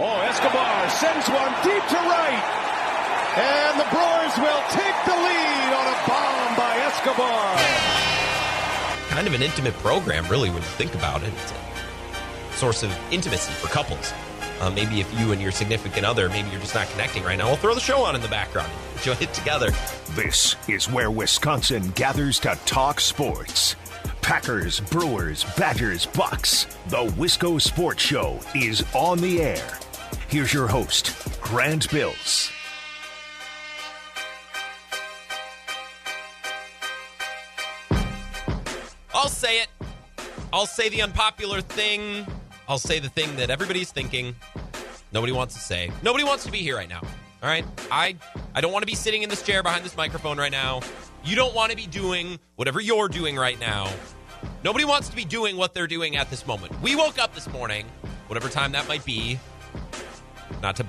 Oh, Escobar sends one deep to right. And the Brewers will take the lead on a bomb by Escobar. Kind of an intimate program, really, when you think about it. It's a source of intimacy for couples. Uh, maybe if you and your significant other, maybe you're just not connecting right now, we'll throw the show on in the background. Enjoy it together. This is where Wisconsin gathers to talk sports. Packers, Brewers, Badgers, Bucks. The Wisco Sports Show is on the air. Here's your host, Grant Bills. I'll say it. I'll say the unpopular thing. I'll say the thing that everybody's thinking. Nobody wants to say. Nobody wants to be here right now. All right? I I don't want to be sitting in this chair behind this microphone right now. You don't want to be doing whatever you're doing right now. Nobody wants to be doing what they're doing at this moment. We woke up this morning, whatever time that might be. Not to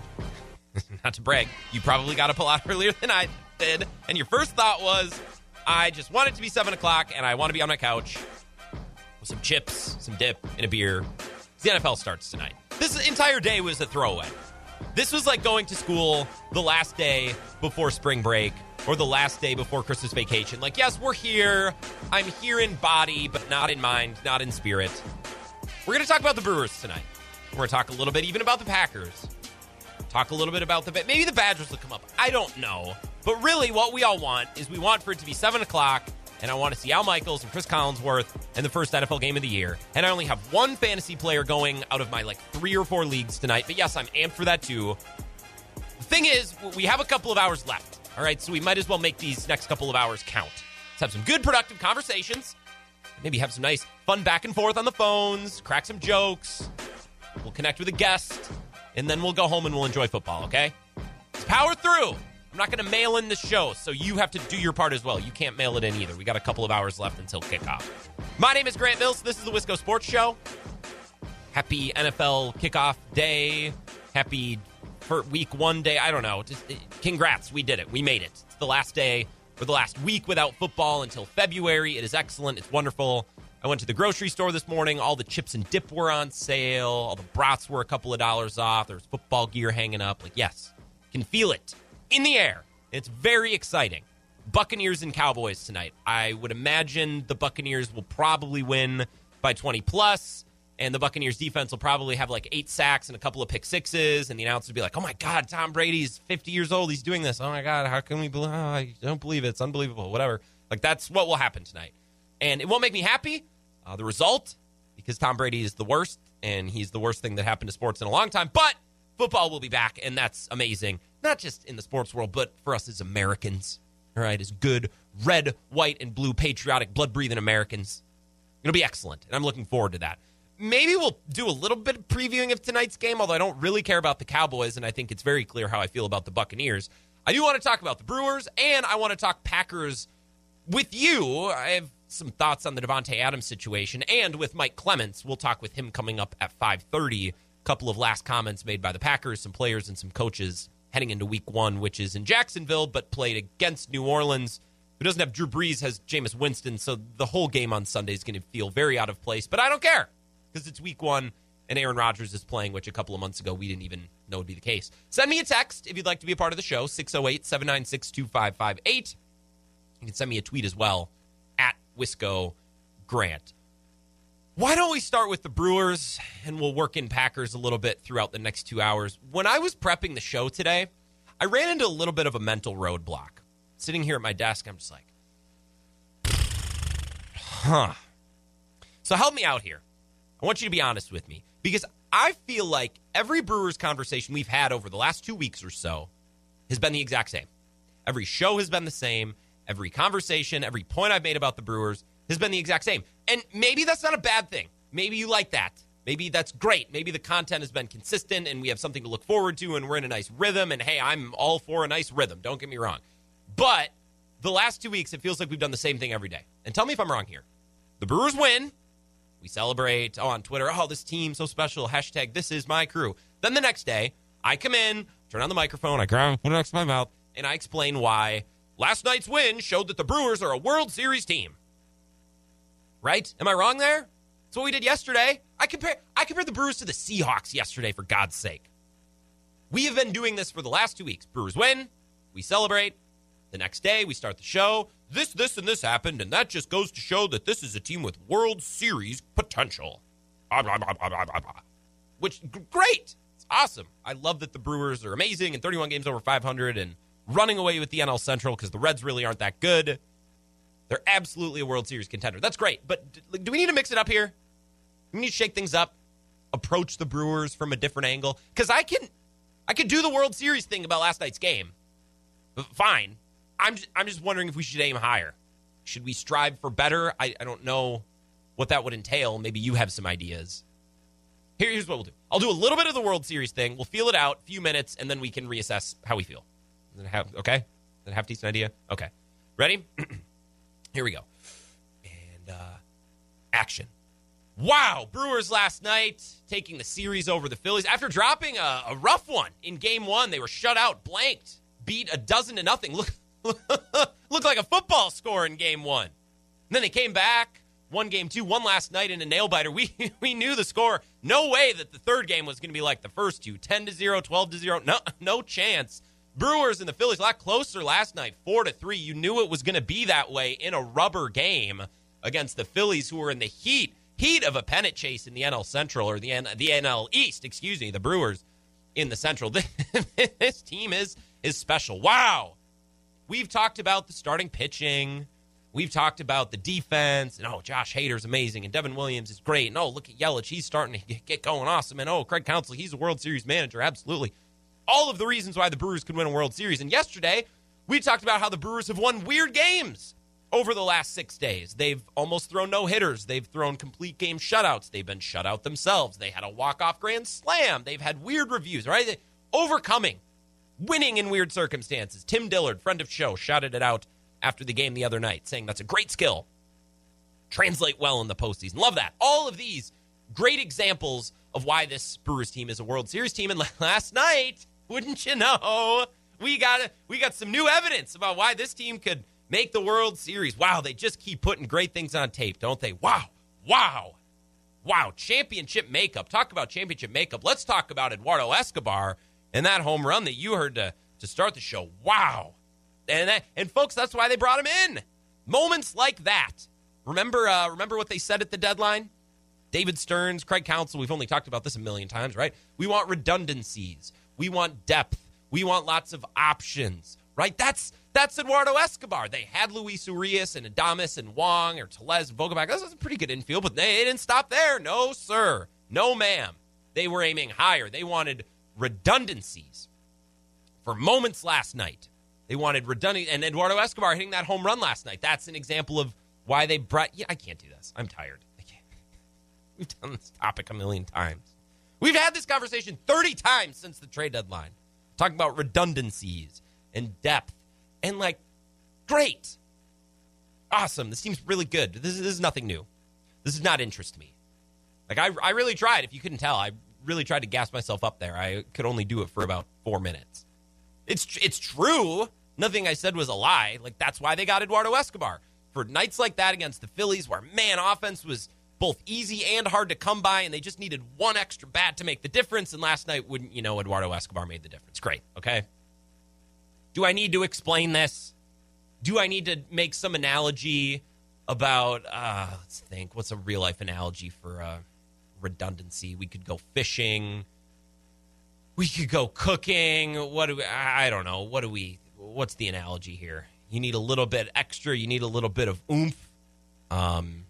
not to brag, you probably got up a lot earlier than I did, and your first thought was, I just want it to be seven o'clock, and I want to be on my couch with some chips, some dip, and a beer. The NFL starts tonight. This entire day was a throwaway. This was like going to school the last day before spring break or the last day before Christmas vacation. Like, yes, we're here. I'm here in body, but not in mind, not in spirit. We're going to talk about the Brewers tonight. We're going to talk a little bit even about the Packers. Talk a little bit about the maybe the Badgers will come up. I don't know, but really, what we all want is we want for it to be seven o'clock, and I want to see Al Michaels and Chris Collinsworth in the first NFL game of the year. And I only have one fantasy player going out of my like three or four leagues tonight. But yes, I'm amped for that too. The thing is, we have a couple of hours left. All right, so we might as well make these next couple of hours count. Let's have some good, productive conversations. Maybe have some nice fun back and forth on the phones, crack some jokes. We'll connect with a guest, and then we'll go home and we'll enjoy football, okay? Let's power through. I'm not going to mail in the show, so you have to do your part as well. You can't mail it in either. We got a couple of hours left until kickoff. My name is Grant Bills. This is the Wisco Sports Show. Happy NFL kickoff day. Happy for week one day. I don't know. Just congrats. We did it. We made it. It's the last day or the last week without football until February. It is excellent. It's wonderful. I went to the grocery store this morning. All the chips and dip were on sale. All the brats were a couple of dollars off. There's football gear hanging up. Like, yes, can feel it in the air. It's very exciting. Buccaneers and Cowboys tonight. I would imagine the Buccaneers will probably win by 20 plus, and the Buccaneers defense will probably have like eight sacks and a couple of pick sixes, and the announcer will be like, "Oh my God, Tom Brady's 50 years old. He's doing this. Oh my God, how can we believe? Oh, I don't believe it. It's unbelievable. Whatever. Like that's what will happen tonight, and it won't make me happy. Uh, the result, because Tom Brady is the worst, and he's the worst thing that happened to sports in a long time. But football will be back, and that's amazing. Not just in the sports world, but for us as Americans. All right, as good red, white, and blue patriotic, blood breathing Americans. It'll be excellent, and I'm looking forward to that. Maybe we'll do a little bit of previewing of tonight's game, although I don't really care about the Cowboys, and I think it's very clear how I feel about the Buccaneers. I do want to talk about the Brewers, and I want to talk Packers with you. I have some thoughts on the Davante Adams situation, and with Mike Clements, we'll talk with him coming up at 5:30. A couple of last comments made by the Packers, some players, and some coaches heading into Week One, which is in Jacksonville, but played against New Orleans. Who doesn't have Drew Brees has Jameis Winston, so the whole game on Sunday is going to feel very out of place. But I don't care because it's Week One and Aaron Rodgers is playing, which a couple of months ago we didn't even know would be the case. Send me a text if you'd like to be a part of the show 608 796 2558. You can send me a tweet as well Wisco Grant. Why don't we start with the Brewers and we'll work in Packers a little bit throughout the next two hours? When I was prepping the show today, I ran into a little bit of a mental roadblock. Sitting here at my desk, I'm just like, huh. So help me out here. I want you to be honest with me because I feel like every Brewers conversation we've had over the last two weeks or so has been the exact same. Every show has been the same. Every conversation, every point I've made about the Brewers has been the exact same. And maybe that's not a bad thing. Maybe you like that. Maybe that's great. Maybe the content has been consistent and we have something to look forward to and we're in a nice rhythm. And hey, I'm all for a nice rhythm. Don't get me wrong. But the last two weeks, it feels like we've done the same thing every day. And tell me if I'm wrong here. The Brewers win. We celebrate oh, on Twitter. Oh, this team so special. Hashtag this is my crew. Then the next day, I come in, turn on the microphone, I grab put it next to my mouth, and I explain why last night's win showed that the Brewers are a World Series team. Right? Am I wrong there? That's what we did yesterday. I compare I compared the Brewers to the Seahawks yesterday, for God's sake. We have been doing this for the last two weeks. Brewers win, we celebrate. The next day, we start the show. This, this, and this happened, and that just goes to show that this is a team with World Series potential. Which, great. It's awesome. I love that the Brewers are amazing and 31 games over 500 and running away with the NL Central because the Reds really aren't that good. They're absolutely a World Series contender. That's great. But do we need to mix it up here? We need to shake things up, approach the Brewers from a different angle. Because I can, I could do the World Series thing about last night's game. Fine. I'm just, I'm just wondering if we should aim higher. Should we strive for better? I, I don't know what that would entail. Maybe you have some ideas. Here, here's what we'll do. I'll do a little bit of the World Series thing. We'll feel it out, a few minutes, and then we can reassess how we feel. It have, okay? A decent idea? Okay. Ready? Here we go. And uh, action. Wow, Brewers last night taking the series over the Phillies after dropping a, a rough one in Game One. They were shut out, blanked, beat a dozen to nothing. Look, looked like a football score in Game One. And then they came back, won Game Two, won last night in a nail biter. We we knew the score. No way that the third game was going to be like the first two, 10 to zero, 12 to zero. No, no chance. Brewers and the Phillies a lot closer last night, four to three. You knew it was going to be that way in a rubber game against the Phillies, who were in the heat heat of a pennant chase in the NL Central or the N, the NL East. Excuse me, the Brewers in the Central. this team is is special. Wow, we've talked about the starting pitching. We've talked about the defense, and oh, Josh Hader's amazing, and Devin Williams is great, and oh, look at Yelich, he's starting to get going awesome, and oh, Craig Counsell, he's a World Series manager, absolutely all of the reasons why the Brewers could win a World Series. And yesterday, we talked about how the Brewers have won weird games over the last six days. They've almost thrown no hitters. They've thrown complete game shutouts. They've been shut out themselves. They had a walk off grand slam. They've had weird reviews, right? Overcoming, winning in weird circumstances. Tim Dillard, friend of show, shouted it out after the game the other night, saying that's a great skill. Translate well in the postseason. Love that. All of these great examples of why this Brewers team is a World Series team. And last night, wouldn't you know, we got we got some new evidence about why this team could make the World Series. Wow, they just keep putting great things on tape, don't they? Wow, wow, wow! Championship makeup. Talk about championship makeup. Let's talk about Eduardo Escobar and that home run that you heard to to start the show. Wow, and that, and folks, that's why they brought him in. Moments like that. Remember, uh, remember what they said at the deadline. David Stearns, Craig Counsell, We've only talked about this a million times, right? We want redundancies. We want depth. We want lots of options, right? That's that's Eduardo Escobar. They had Luis Urias and Adames and Wong or Tellez and Vogelbach. That was a pretty good infield, but they didn't stop there. No, sir. No, ma'am. They were aiming higher. They wanted redundancies for moments last night. They wanted redundancy. And Eduardo Escobar hitting that home run last night. That's an example of why they brought. Yeah, I can't do this. I'm tired. I can't. We've done this topic a million times. We've had this conversation 30 times since the trade deadline, talking about redundancies and depth. And like, great. Awesome. This seems really good. This is, this is nothing new. This is not interest to me. Like, I, I really tried. If you couldn't tell, I really tried to gas myself up there. I could only do it for about four minutes. It's, it's true. Nothing I said was a lie. Like, that's why they got Eduardo Escobar. For nights like that against the Phillies, where man, offense was both easy and hard to come by, and they just needed one extra bat to make the difference. And last night, wouldn't you know, Eduardo Escobar made the difference. Great. Okay. Do I need to explain this? Do I need to make some analogy about, uh, let's think, what's a real life analogy for uh, redundancy? We could go fishing. We could go cooking. What do we, I don't know. What do we, what's the analogy here? You need a little bit extra. You need a little bit of oomph. Um,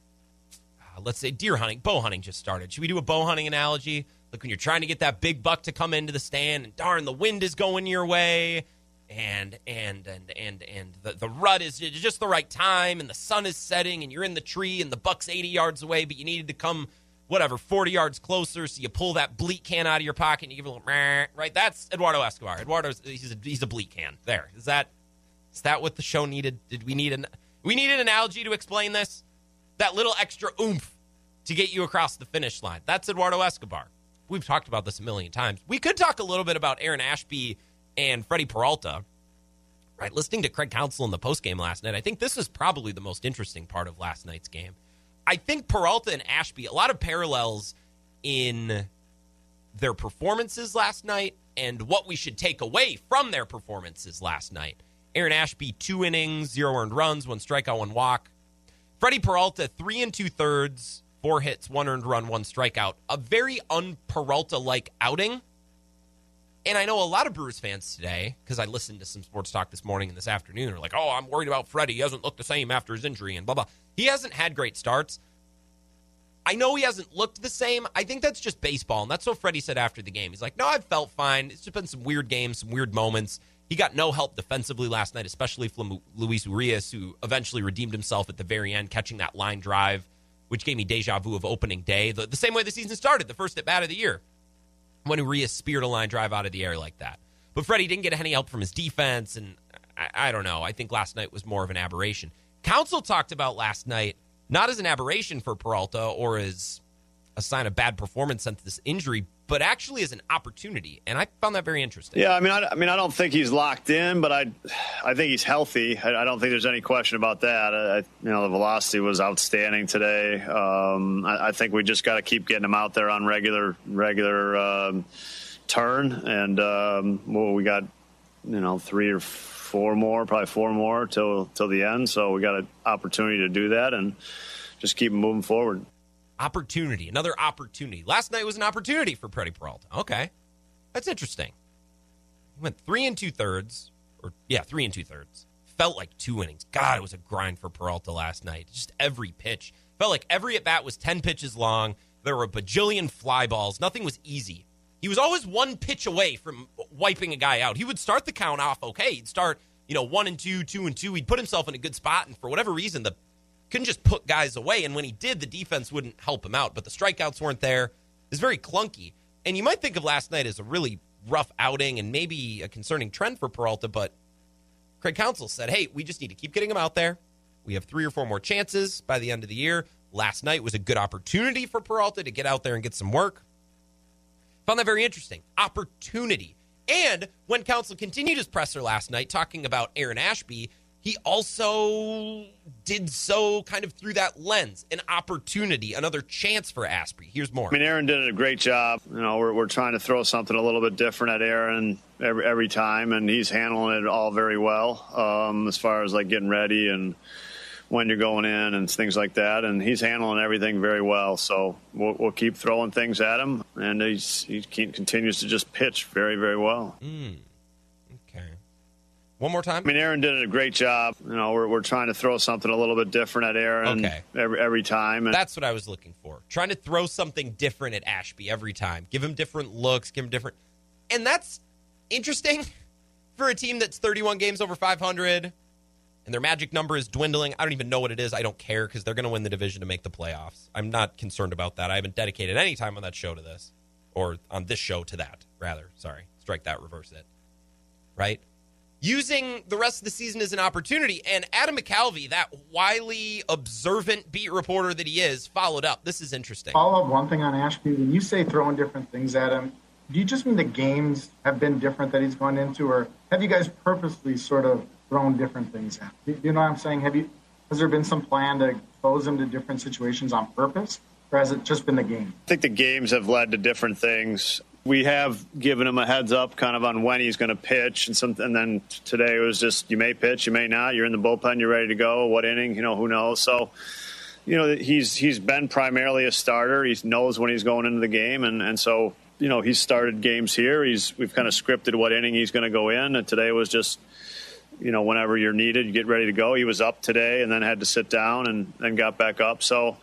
Uh, let's say deer hunting, bow hunting just started. Should we do a bow hunting analogy? Like when you're trying to get that big buck to come into the stand, and darn, the wind is going your way, and and and and and the, the rut is just the right time, and the sun is setting, and you're in the tree, and the buck's 80 yards away, but you needed to come whatever 40 yards closer, so you pull that bleak can out of your pocket, and you give a little right. That's Eduardo Escobar. Eduardo's he's a, he's a bleak can. There is that. Is that what the show needed? Did we need an we need an analogy to explain this? That little extra oomph to get you across the finish line. That's Eduardo Escobar. We've talked about this a million times. We could talk a little bit about Aaron Ashby and Freddie Peralta. Right, listening to Craig Counsell in the postgame last night, I think this is probably the most interesting part of last night's game. I think Peralta and Ashby, a lot of parallels in their performances last night and what we should take away from their performances last night. Aaron Ashby, two innings, zero earned runs, one strikeout, one walk. Freddie Peralta, three and two thirds, four hits, one earned run, one strikeout. A very un Peralta like outing. And I know a lot of Brewers fans today, because I listened to some sports talk this morning and this afternoon, are like, oh, I'm worried about Freddie. He hasn't looked the same after his injury and blah, blah. He hasn't had great starts. I know he hasn't looked the same. I think that's just baseball. And that's what Freddie said after the game. He's like, no, I've felt fine. It's just been some weird games, some weird moments. He got no help defensively last night, especially from Luis Urias, who eventually redeemed himself at the very end, catching that line drive, which gave me deja vu of opening day. The, the same way the season started, the first at bat of the year, when Urias speared a line drive out of the air like that. But Freddie didn't get any help from his defense, and I, I don't know. I think last night was more of an aberration. Counsell talked about last night not as an aberration for Peralta or as a sign of bad performance since this injury, but actually as an opportunity. And I found that very interesting. Yeah, I mean, I, I mean, I don't think he's locked in, but I, I think he's healthy. I, I don't think there's any question about that. I, you know, the velocity was outstanding today. Um, I, I, think we just got to keep getting him out there on regular, regular um, turn, and um, well, we got, you know, three or four more, probably four more till till the end. So we got an opportunity to do that and just keep moving forward. Opportunity, another opportunity. Last night was an opportunity for Freddie Peralta. Okay, that's interesting. He went three and two thirds, or yeah, three and two thirds. Felt like two innings. God, it was a grind for Peralta last night. Just every pitch felt like every at bat was ten pitches long. There were a bajillion fly balls. Nothing was easy. He was always one pitch away from wiping a guy out. He would start the count off okay. He'd start, you know, one and two, two and two. He'd put himself in a good spot, and for whatever reason, the couldn't just put guys away. And when he did, the defense wouldn't help him out. But the strikeouts weren't there. It was very clunky. And you might think of last night as a really rough outing and maybe a concerning trend for Peralta, but Craig Counsell said, hey, we just need to keep getting him out there. We have three or four more chances by the end of the year. Last night was a good opportunity for Peralta to get out there and get some work. Found that very interesting. Opportunity. And when Counsell continued his presser last night talking about Aaron Ashby, he also did so kind of through that lens an opportunity, another chance for Ashby. Here's more. I mean, Aaron did a great job. You know, we're, we're trying to throw something a little bit different at Aaron every, every time, and he's handling it all very well um, as far as like getting ready and when you're going in and things like that. And he's handling everything very well. So we'll, we'll keep throwing things at him, and he's, he continues to just pitch very, very well. Mm. One more time. I mean, Aaron did a great job. You know, we're, we're trying to throw something a little bit different at Aaron okay. every, every time. And That's what I was looking for. Trying to throw something different at Ashby every time. Give him different looks, give him different. And that's interesting for a team that's 31 games over 500 and their magic number is dwindling. I don't even know what it is. I don't care because they're going to win the division to make the playoffs. I'm not concerned about that. I haven't dedicated any time on that show to this, or on this show to that, rather. Sorry. Strike that, reverse it. Right? Using the rest of the season as an opportunity. And Adam McCalvy, that wily, observant beat reporter that he is, followed up. This is interesting. Follow up one thing on Ashby. When you say throwing different things at him, do you just mean the games have been different that he's gone into, or have you guys purposely sort of thrown different things at. him? You know what I'm saying? Have you? Has there been some plan to expose him to different situations on purpose, or has it just been the game? I think the games have led to different things. We have given him a heads up, kind of on when he's going to pitch, and some. And then today it was just you may pitch, you may not. You're in the bullpen, you're ready to go. What inning? You know, who knows? So you know he's he's been primarily a starter. He knows when he's going into the game, and and so you know he's started games here. He's we've kind of scripted what inning he's going to go in, and today was just you know, whenever you're needed, you get ready to go. He was up today and then had to sit down and then got back up. So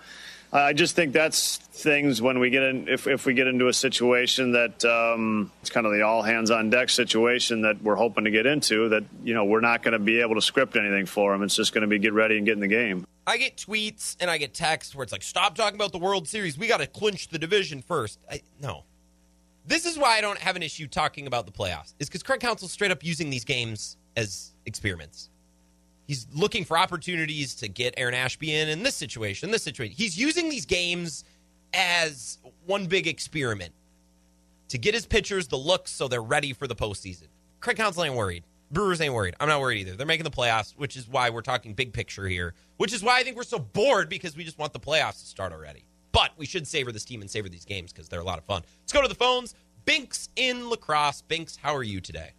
I just think that's things when we get in, if, if we get into a situation that um, it's kind of the all hands on deck situation that we're hoping to get into, that, you know, we're not going to be able to script anything for them. It's just going to be get ready and get in the game. I get tweets and I get texts where it's like, stop talking about the World Series. We got to clinch the division first. I, no. This is why I don't have an issue talking about the playoffs, is because Craig Counsell straight up using these games as experiments. He's looking for opportunities to get Aaron Ashby in in this situation, this situation. He's using these games as one big experiment to get his pitchers the looks so they're ready for the postseason. Craig Counsell ain't worried. Brewers ain't worried. I'm not worried either. They're making the playoffs, which is why we're talking big picture here, which is why I think we're so bored because we just want the playoffs to start already. But we should savor this team and savor these games because they're a lot of fun. Let's go to the phones. Binks in La Crosse. Binks, how are you today?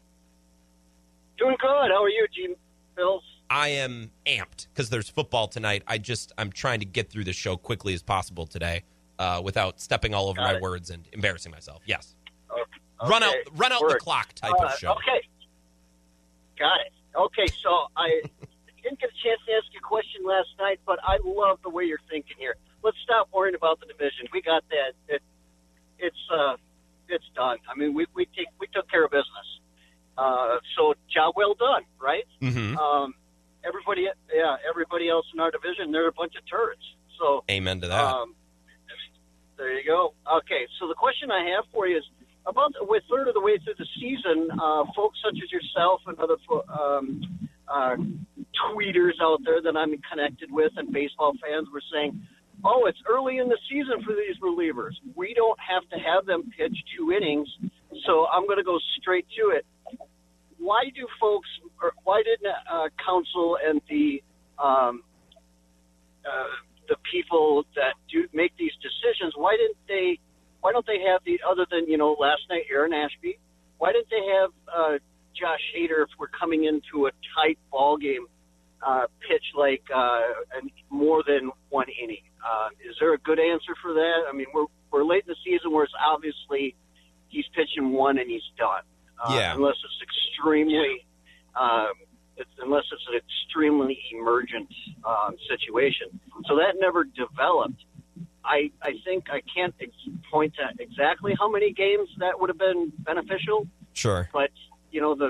Doing good. How are you, Gene Bills? I am amped because there's football tonight. I just I'm trying to get through the show quickly as possible today, uh, without stepping all over Got my it. words and embarrassing myself. Yes, Okay. run out run out the clock type Uh, of show. Okay. Got it. Okay, so I didn't get a chance to ask you a question last night, but I love the way you're thinking here. Let's stop worrying about the division. We got that. It, it's uh, it's done. I mean, we we take we took care of business. Uh, so job well done, right? hmm Um, everybody, yeah, everybody else in our division, they're a bunch of turds. So Amen to that. um, there you go. Okay, so the question I have for you is about we're third of the way through the season. Uh, folks such as yourself and other um, uh, tweeters out there that I'm connected with and baseball fans were saying, "Oh, it's early in the season for these relievers. We don't have to have them pitch two innings." So I'm going to go straight to it. Why do folks, or why didn't uh, Counsell and the um, uh, the people that do make these decisions, why didn't they? Why don't they have the other than you know last night Aaron Ashby? Why didn't they have uh, Josh Hader if we're coming into a tight ball game? Uh, pitch like uh, more than one inning. Uh, is there a good answer for that? I mean, we're we're late in the season where it's obviously he's pitching one and he's done. Uh, Yeah. Unless it's extremely, um, it's, unless it's an extremely emergent um, situation. So that never developed. I I think I can't ex- point to exactly how many games that would have been beneficial, Sure. but you know the.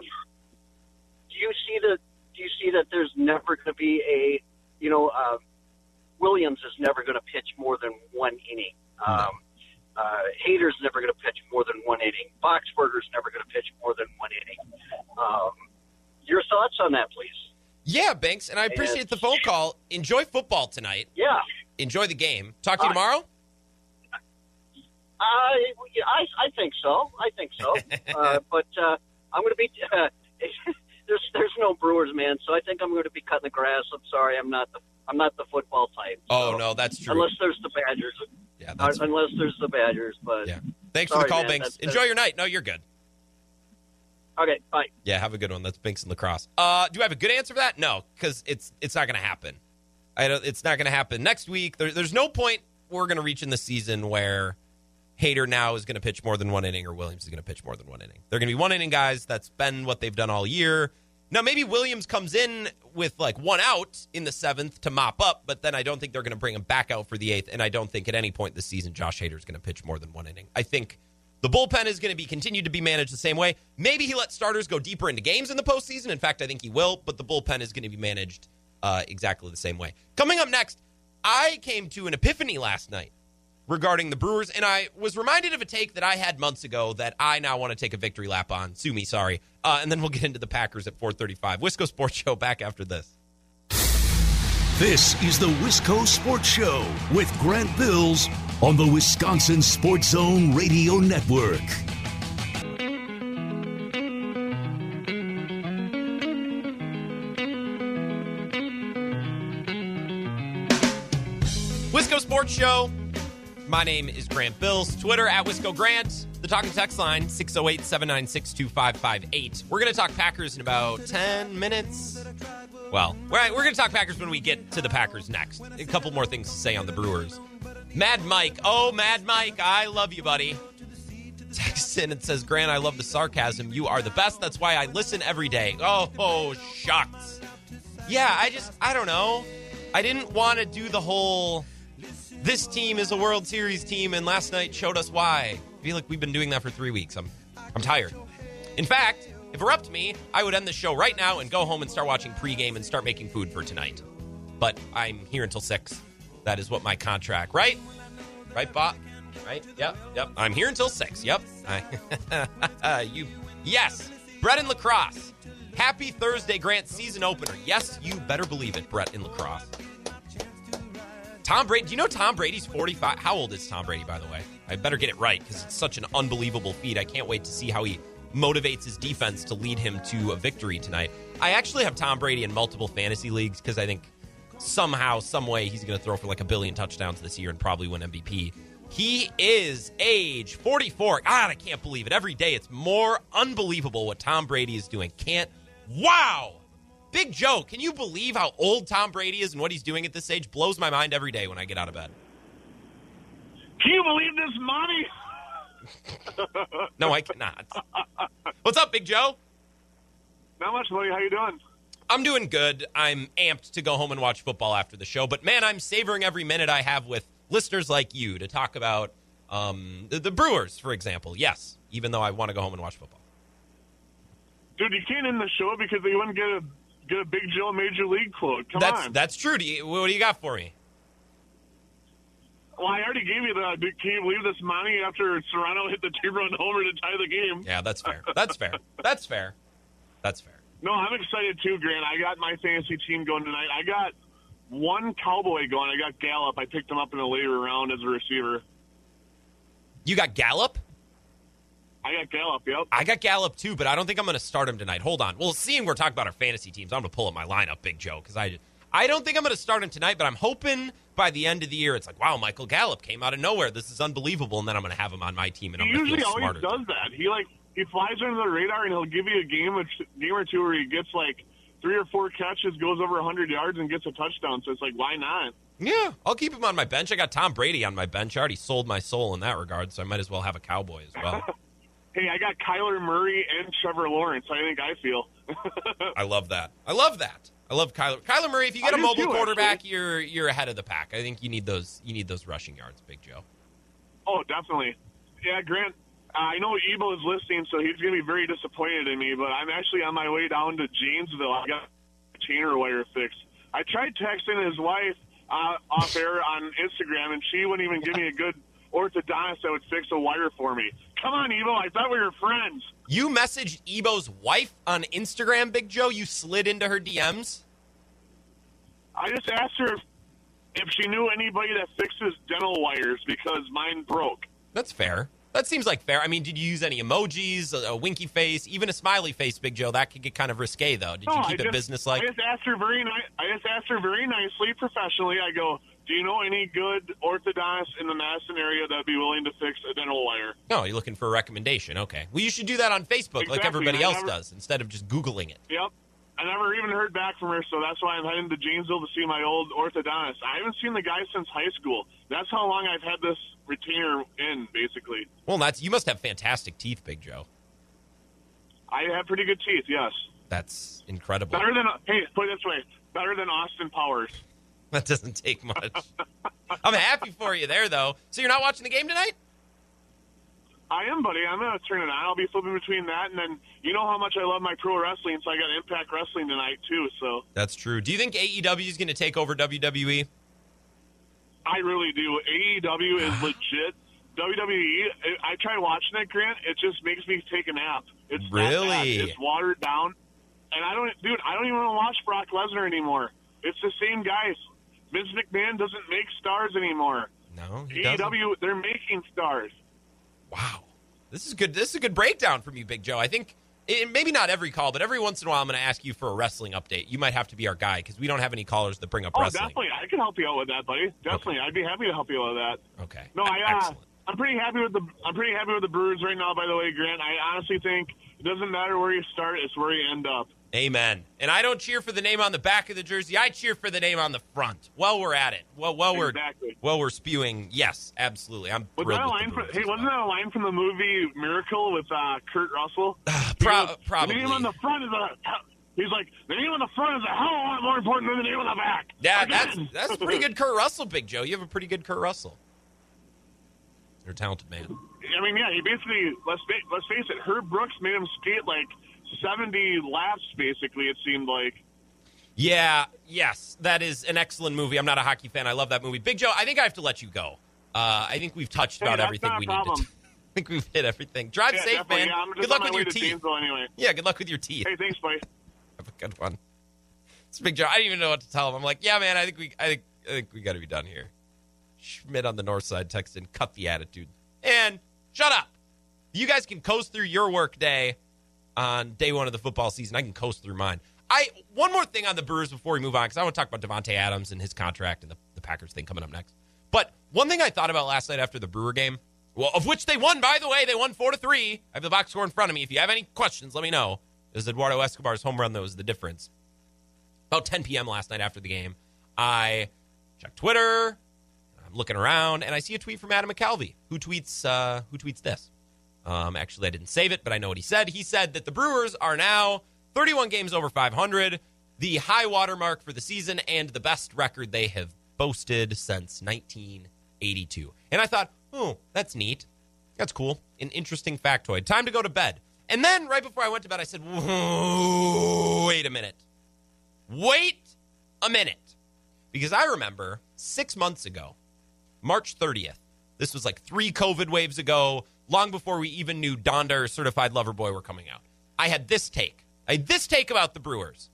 Do you see the? Do you see that there's never going to be a, you know, uh, Williams is never going to pitch more than one inning. Um, uh, Hader's never going to pitch more than one inning. Boxberger's never going to pitch more than one inning. Um, your thoughts on that, please? Yeah, Banks, and I appreciate the phone call. Enjoy football tonight. Yeah, Enjoy the game. Talk to you Uh, tomorrow. I, I, I think so. I think so. uh, but uh, I'm going to be. Uh, there's there's no Brewers man, so I think I'm going to be cutting the grass. I'm sorry, I'm not the I'm not the football type. Oh no, that's true. Unless there's the Badgers. Yeah, that's, unless there's the Badgers, but yeah. Thanks for the call, man, Binks. Enjoy your night. No, you're good. okay, bye. Yeah, have a good one. That's Binks and La Crosse. Uh, do I have a good answer for that? No, because it's it's not going to happen. I don't. It's not going to happen next week. There, there's no point we're going to reach in the season where Hader now is going to pitch more than one inning or Williams is going to pitch more than one inning. They're going to be one inning guys. That's been what they've done all year. Now maybe Williams comes in with like one out in the seventh to mop up, but then I don't think they're going to bring him back out for the eighth. And I don't think at any point this season Josh Hader is going to pitch more than one inning. I think the bullpen is going to be continued to be managed the same way. Maybe he lets starters go deeper into games in the postseason. In fact, I think he will, but the bullpen is going to be managed uh, exactly the same way. Coming up next, I came to an epiphany last night regarding the Brewers, and I was reminded of a take that I had months ago that I now want to take a victory lap on. Sue me, sorry. Uh, and then we'll get into the Packers at 4:35. Wisco Sports Show back after this. This is the Wisco Sports Show with Grant Bills on the Wisconsin Sports Zone Radio Network. Wisco Sports Show. My name is Grant Bills. Twitter at Wisco Grant. The talking text line 608 796 2558. We're going to talk Packers in about 10 minutes. Well, we're, we're going to talk Packers when we get to the Packers next. A couple more things to say on the Brewers. Mad Mike. Oh, Mad Mike. I love you, buddy. Texts in and says, Grant, I love the sarcasm. You are the best. That's why I listen every day. Oh, oh shucks. Yeah, I just, I don't know. I didn't want to do the whole this team is a World Series team, and last night showed us why. I feel like we've been doing that for three weeks. I'm, I'm tired. In fact, if it were up to me, I would end the show right now and go home and start watching pregame and start making food for tonight. But I'm here until six. That is what my contract, right? Right, Bob? Right? Yep, yep. I'm here until six. Yep. I, you, yes. Brett and La Crosse. Happy Thursday, Grant season opener. Yes, you better believe it, Brett in La Crosse. Tom Brady. Do you know Tom Brady's 45? How old is Tom Brady, by the way? I better get it right because it's such an unbelievable feat. I can't wait to see how he motivates his defense to lead him to a victory tonight. I actually have Tom Brady in multiple fantasy leagues because I think somehow, some way, he's going to throw for like a billion touchdowns this year and probably win MVP. He is age 44. God, I can't believe it. Every day it's more unbelievable what Tom Brady is doing. Can't. Wow. Big Joe, can you believe how old Tom Brady is and what he's doing at this age? Blows my mind every day when I get out of bed. Can you believe this money? No, I cannot. What's up, Big Joe? Not much, buddy. How you doing? I'm doing good. I'm amped to go home and watch football after the show. But man, I'm savoring every minute I have with listeners like you to talk about um, the, the Brewers, for example. Yes, even though I want to go home and watch football. Dude, you can't end the show because they wouldn't get a get a Big Joe Major League quote. Come That's on. that's true. Do you, what do you got for me? well, I already gave you the. dude, Can you believe this money after Serrano hit the two-run homer to tie the game? Yeah, that's fair. That's fair. That's fair. That's fair. No, I'm excited too, Grant. I got my fantasy team going tonight. I got one Cowboy going. I got Gallup. I picked him up in the later round as a receiver. You got Gallup? I got Gallup. Yep. I got Gallup too, but I don't think I'm going to start him tonight. Hold on. Well, seeing we're talking about our fantasy teams, I'm going to pull up my lineup, Big Joe, because I, I don't think I'm going to start him tonight. But I'm hoping by the end of the year, it's like, wow, Michael Gallup came out of nowhere. This is unbelievable, and then I'm going to have him on my team, and He I'm going to usually always smarter. does that. He like he flies under the radar and he'll give you a game t- game or two where he gets like three or four catches, goes over 100 yards, and gets a touchdown. So it's like, why not? Yeah, I'll keep him on my bench. I got Tom Brady on my bench. I already sold my soul in that regard, so I might as well have a Cowboy as well. Hey, I got Kyler Murray and Trevor Lawrence. I think I feel. I love that. I love that. I love Kyler. Kyler Murray. If you get I a mobile too, quarterback, actually. you're you're ahead of the pack. I think you need those. You need those rushing yards, Big Joe. oh, definitely. Yeah, Grant. Uh, I know Ebo is listening, so he's going to be very disappointed in me. But I'm actually on my way down to Janesville. I got a chainer wire fixed. I tried texting his wife uh, off air on Instagram, and she wouldn't even give me a good orthodontist that would fix a wire for me. Come on, Ebo. I thought we were friends. You messaged Ebo's wife on Instagram, Big Joe. You slid into her DMs. I just asked her if, if she knew anybody that fixes dental wires because mine broke. That's fair. That seems like fair. I mean, did you use any emojis, a, a winky face, even a smiley face, Big Joe? That could get kind of risque, though. Did you No, keep I it just, businesslike? I just asked her very nice. I just asked her very nicely, professionally. I go, "Do you know any good orthodontists in the Madison area that'd be willing to fix a dental wire?" No, you're looking for a recommendation. Okay. Well, you should do that on Facebook like everybody else never- does instead of just Googling it. Yep. I never even heard back from her, so that's why I'm heading to Janesville to see my old orthodontist. I haven't seen the guy since high school. That's how long I've had this retainer in, basically. Well, that's you must have fantastic teeth, Big Joe. I have pretty good teeth, yes. That's incredible. Better than hey, put it this way, better than Austin Powers. That doesn't take much. I'm happy for you there, though. So you're not watching the game tonight? I am, buddy. I'm gonna turn it on. I'll be flipping between that and then you know how much I love my pro wrestling, so I got Impact Wrestling tonight too. So That's true. Do you think AEW is going to take over? WWE? I really do. AEW is legit. WWE. I try watching it, Grant. It just makes me take a nap. It's. Really? It's watered down, and I don't, dude. I don't even want to watch Brock Lesnar anymore. It's the same guys. Vince McMahon doesn't make stars anymore. No, he doesn't. AEW, they're making stars. Wow, this is good. This is a good breakdown from you, Big Joe. I think it, maybe not every call, but every once in a while, I'm going to ask you for a wrestling update. You might have to be our guy because we don't have any callers that bring up Oh, wrestling. definitely. I can help you out with that, buddy. Definitely. I'd be happy to help you out with that. Okay. No, I. Uh, I'm pretty happy with the I'm pretty happy with the Brewers right now. By the way, Grant, I honestly think it doesn't matter where you start; it's where you end up. Amen. And I don't cheer for the name on the back of the jersey. I cheer for the name on the front. Well, we're at it. Well, well, we're Exactly. well, we're spewing. Yes, absolutely. I'm Was thrilled that a line from? Hey, wasn't that a line from the movie Miracle with uh, Kurt Russell? Pro- He goes, probably. The name on the front is a. He's like the name on the front is a hell of a lot more important than the name on the back. Yeah, Again. that's that's pretty good, Kurt Russell, Big Joe. You have a pretty good Kurt Russell. You're a talented man. I mean, yeah, he basically let's let's face it. Herb Brooks made him skate like seventy laps. Basically, it seemed like. Yeah, yes, that is an excellent movie. I'm not a hockey fan. I love that movie. Big Joe, I think I have to let you go. Uh, I think we've touched Hey, about everything we need to. I think we've hit everything. Drive Yeah, safe, definitely. man. Yeah, good luck with your teeth. Anyway. Yeah, good luck with your teeth. Hey, thanks, buddy. Have a good one. It's Big Joe. I didn't even know what to tell him. I'm like, yeah, man. I think we, I think, I think we got to be done here. Schmidt on the north side texted, cut the attitude, and shut up. You guys can coast through your work day on day one of the football season. I can coast through mine. I one more thing on the Brewers before we move on because I want to talk about Davante Adams and his contract and the, the Packers thing coming up next. But one thing I thought about last night after the Brewer game, well, of which they won, by the way, they won four to three. I have the box score in front of me. If you have any questions, let me know. It was Eduardo Escobar's home run that was the difference. About 10 p.m. last night after the game, I check Twitter. I'm looking around, and I see a tweet from Adam McCalvy, who tweets uh, who tweets this. Um, actually, I didn't save it, but I know what he said. He said that the Brewers are now 31 games over 500, the high water mark for the season, and the best record they have boasted since 1982. And I thought, oh, that's neat. That's cool. An interesting factoid. Time to go to bed. And then right before I went to bed, I said, wait a minute. Wait a minute. Because I remember six months ago, March 30th, this was like three COVID waves ago, long before we even knew Donda or Certified Lover Boy were coming out. I had this take. I had this take about the Brewers.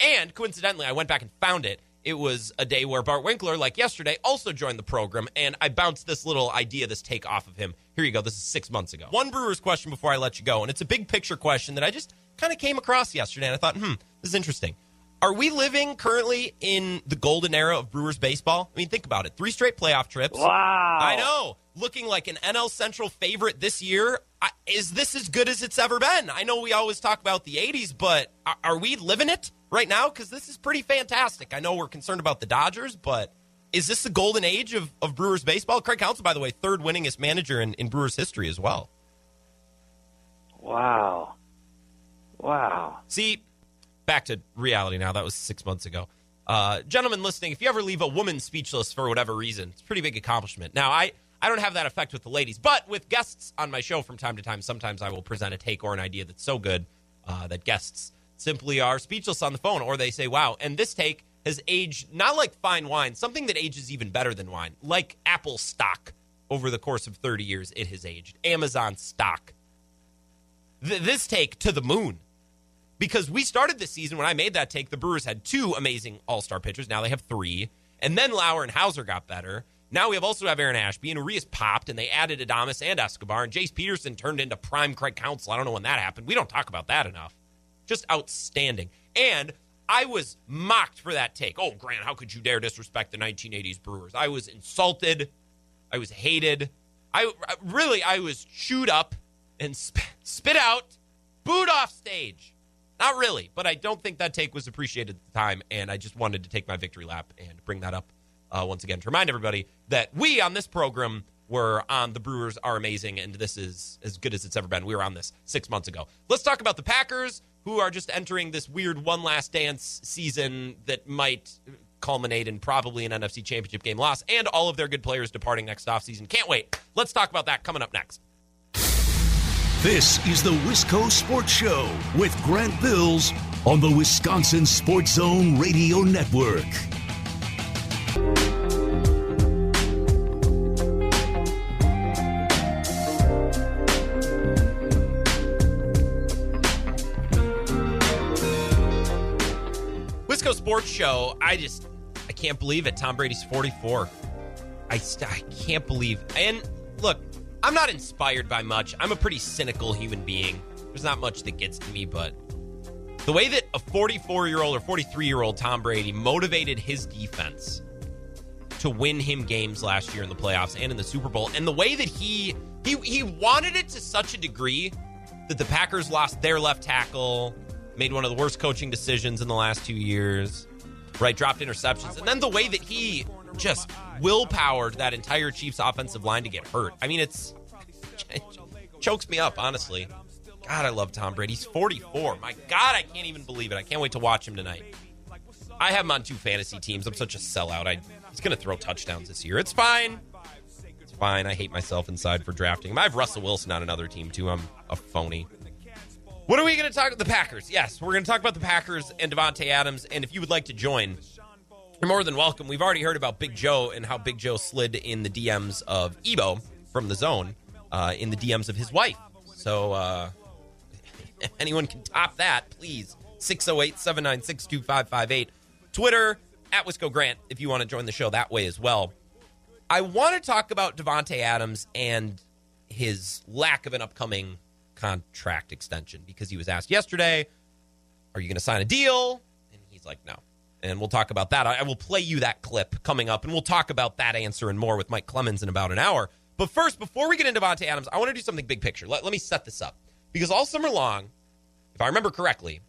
And coincidentally, I went back and found it. It was a day where Bart Winkler, like yesterday, also joined the program, and I bounced this little idea, this take off of him. Here you go. This is six months ago. One Brewers question before I let you go, and it's a big picture question that I just kind of came across yesterday, and I thought, hmm, this is interesting. Are we living currently in the golden era of Brewers baseball? I mean, think about it. Three straight playoff trips. Wow. I know. Looking like an NL Central favorite this year. I, is this as good as it's ever been? I know we always talk about the 80s, but are, are we living it right now? Because this is pretty fantastic. I know we're concerned about the Dodgers, but is this the golden age of, of Brewers baseball? Craig Counsell, by the way, third winningest manager in, in Brewers history as well. Wow. Wow. See, back to reality now. That was six months ago. Uh, gentlemen listening, if you ever leave a woman speechless for whatever reason, it's a pretty big accomplishment. Now, I, I don't have that effect with the ladies, but with guests on my show from time to time, sometimes I will present a take or an idea that's so good uh, that guests simply are speechless on the phone or they say, wow. And this take has aged not like fine wine, something that ages even better than wine, like Apple stock over the course of 30 years, it has aged. Amazon stock. Th- this take to the moon because we started this season when I made that take. The Brewers had two amazing All Star pitchers. Now they have three, and then Lauer and Houser got better. Now we have also have Aaron Ashby and Urias popped, and they added Adames and Escobar, and Jace Peterson turned into prime Craig Counsell. I don't know when that happened. We don't talk about that enough. Just outstanding. And I was mocked for that take. Oh, Grant, how could you dare disrespect the 1980s Brewers? I was insulted. I was hated. I really, I was chewed up and sp- spit out, booed off stage. Not really, but I don't think that take was appreciated at the time, and I just wanted to take my victory lap and bring that up uh, once again to remind everybody that we on this program were on the Brewers are amazing, and this is as good as it's ever been. We were on this six months ago. Let's talk about the Packers, who are just entering this weird one last dance season that might culminate in probably an NFC championship game loss, and all of their good players departing next offseason. Can't wait. Let's talk about that coming up next. This is the Wisco Sports Show with Grant Bills on the Wisconsin Sports Zone Radio Network. Wisco Sports Show. I just, I can't believe it. Tom Brady's 44. I, I can't believe. And look, I'm not inspired by much. I'm a pretty cynical human being. There's not much that gets to me, but the way that a 44 year old or 43 year old Tom Brady motivated his defense to win him games last year in the playoffs and in the Super Bowl, and the way that he he he wanted it to such a degree that the Packers lost their left tackle, made one of the worst coaching decisions in the last two years, right? Dropped interceptions, and then the way that he just willpowered that entire Chiefs offensive line to get hurt. I mean, it's it chokes me up, honestly. God, I love Tom Brady. He's 44. My God, I can't even believe it. I can't wait to watch him tonight. I have him on two fantasy teams. I'm such a sellout. I, he's going to throw touchdowns this year. It's fine. It's fine. I hate myself inside for drafting him. I have Russell Wilson on another team, too. I'm a phony. What are we going to talk about? The Packers. Yes, we're going to talk about the Packers and Davante Adams. And if you would like to join, you're more than welcome. We've already heard about Big Joe and how Big Joe slid in the DMs of Ebo from the zone uh, in the DMs of his wife. So, uh, if anyone can top that, please. 608 796 2558. Twitter, at Wisco Grant, if you want to join the show that way as well. I want to talk about Davante Adams and his lack of an upcoming contract extension because he was asked yesterday Are you going to sign a deal? And he's like, No. And we'll talk about that. I will play you that clip coming up, and we'll talk about that answer and more with Mike Clemens in about an hour. But first, before we get into Davante Adams, I want to do something big picture. Let, let me set this up. Because all summer long, if I remember correctly,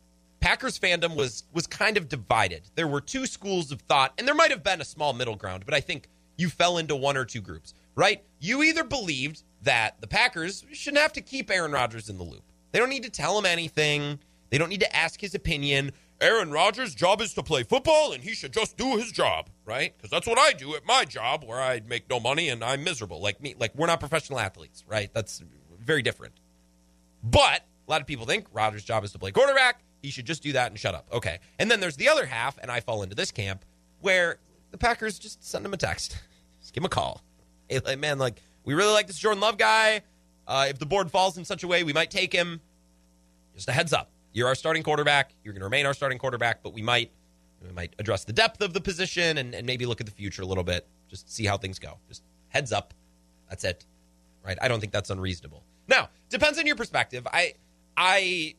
Packers fandom was was kind of divided. There were two schools of thought, and there might have been a small middle ground, but I think you fell into one or two groups, right? You either believed that the Packers shouldn't have to keep Aaron Rodgers in the loop. They don't need to tell him anything. They don't need to ask his opinion. Aaron Rodgers' job is to play football, and he should just do his job, right? Because that's what I do at my job, where I make no money and I'm miserable. Like me, like we're not professional athletes, right? That's very different. But a lot of people think Rodgers' job is to play quarterback. He should just do that and shut up. Okay. And then there's the other half, and I fall into this camp where the Packers just send him a text, just give him a call. Hey, like, man, like we really like this Jordan Love guy. Uh, if the board falls in such a way, we might take him. Just a heads up. You're our starting quarterback. You're going to remain our starting quarterback, but we might we might address the depth of the position and, and maybe look at the future a little bit. Just see how things go. Just heads up. That's it. Right? I don't think that's unreasonable. Now, depends on your perspective. I I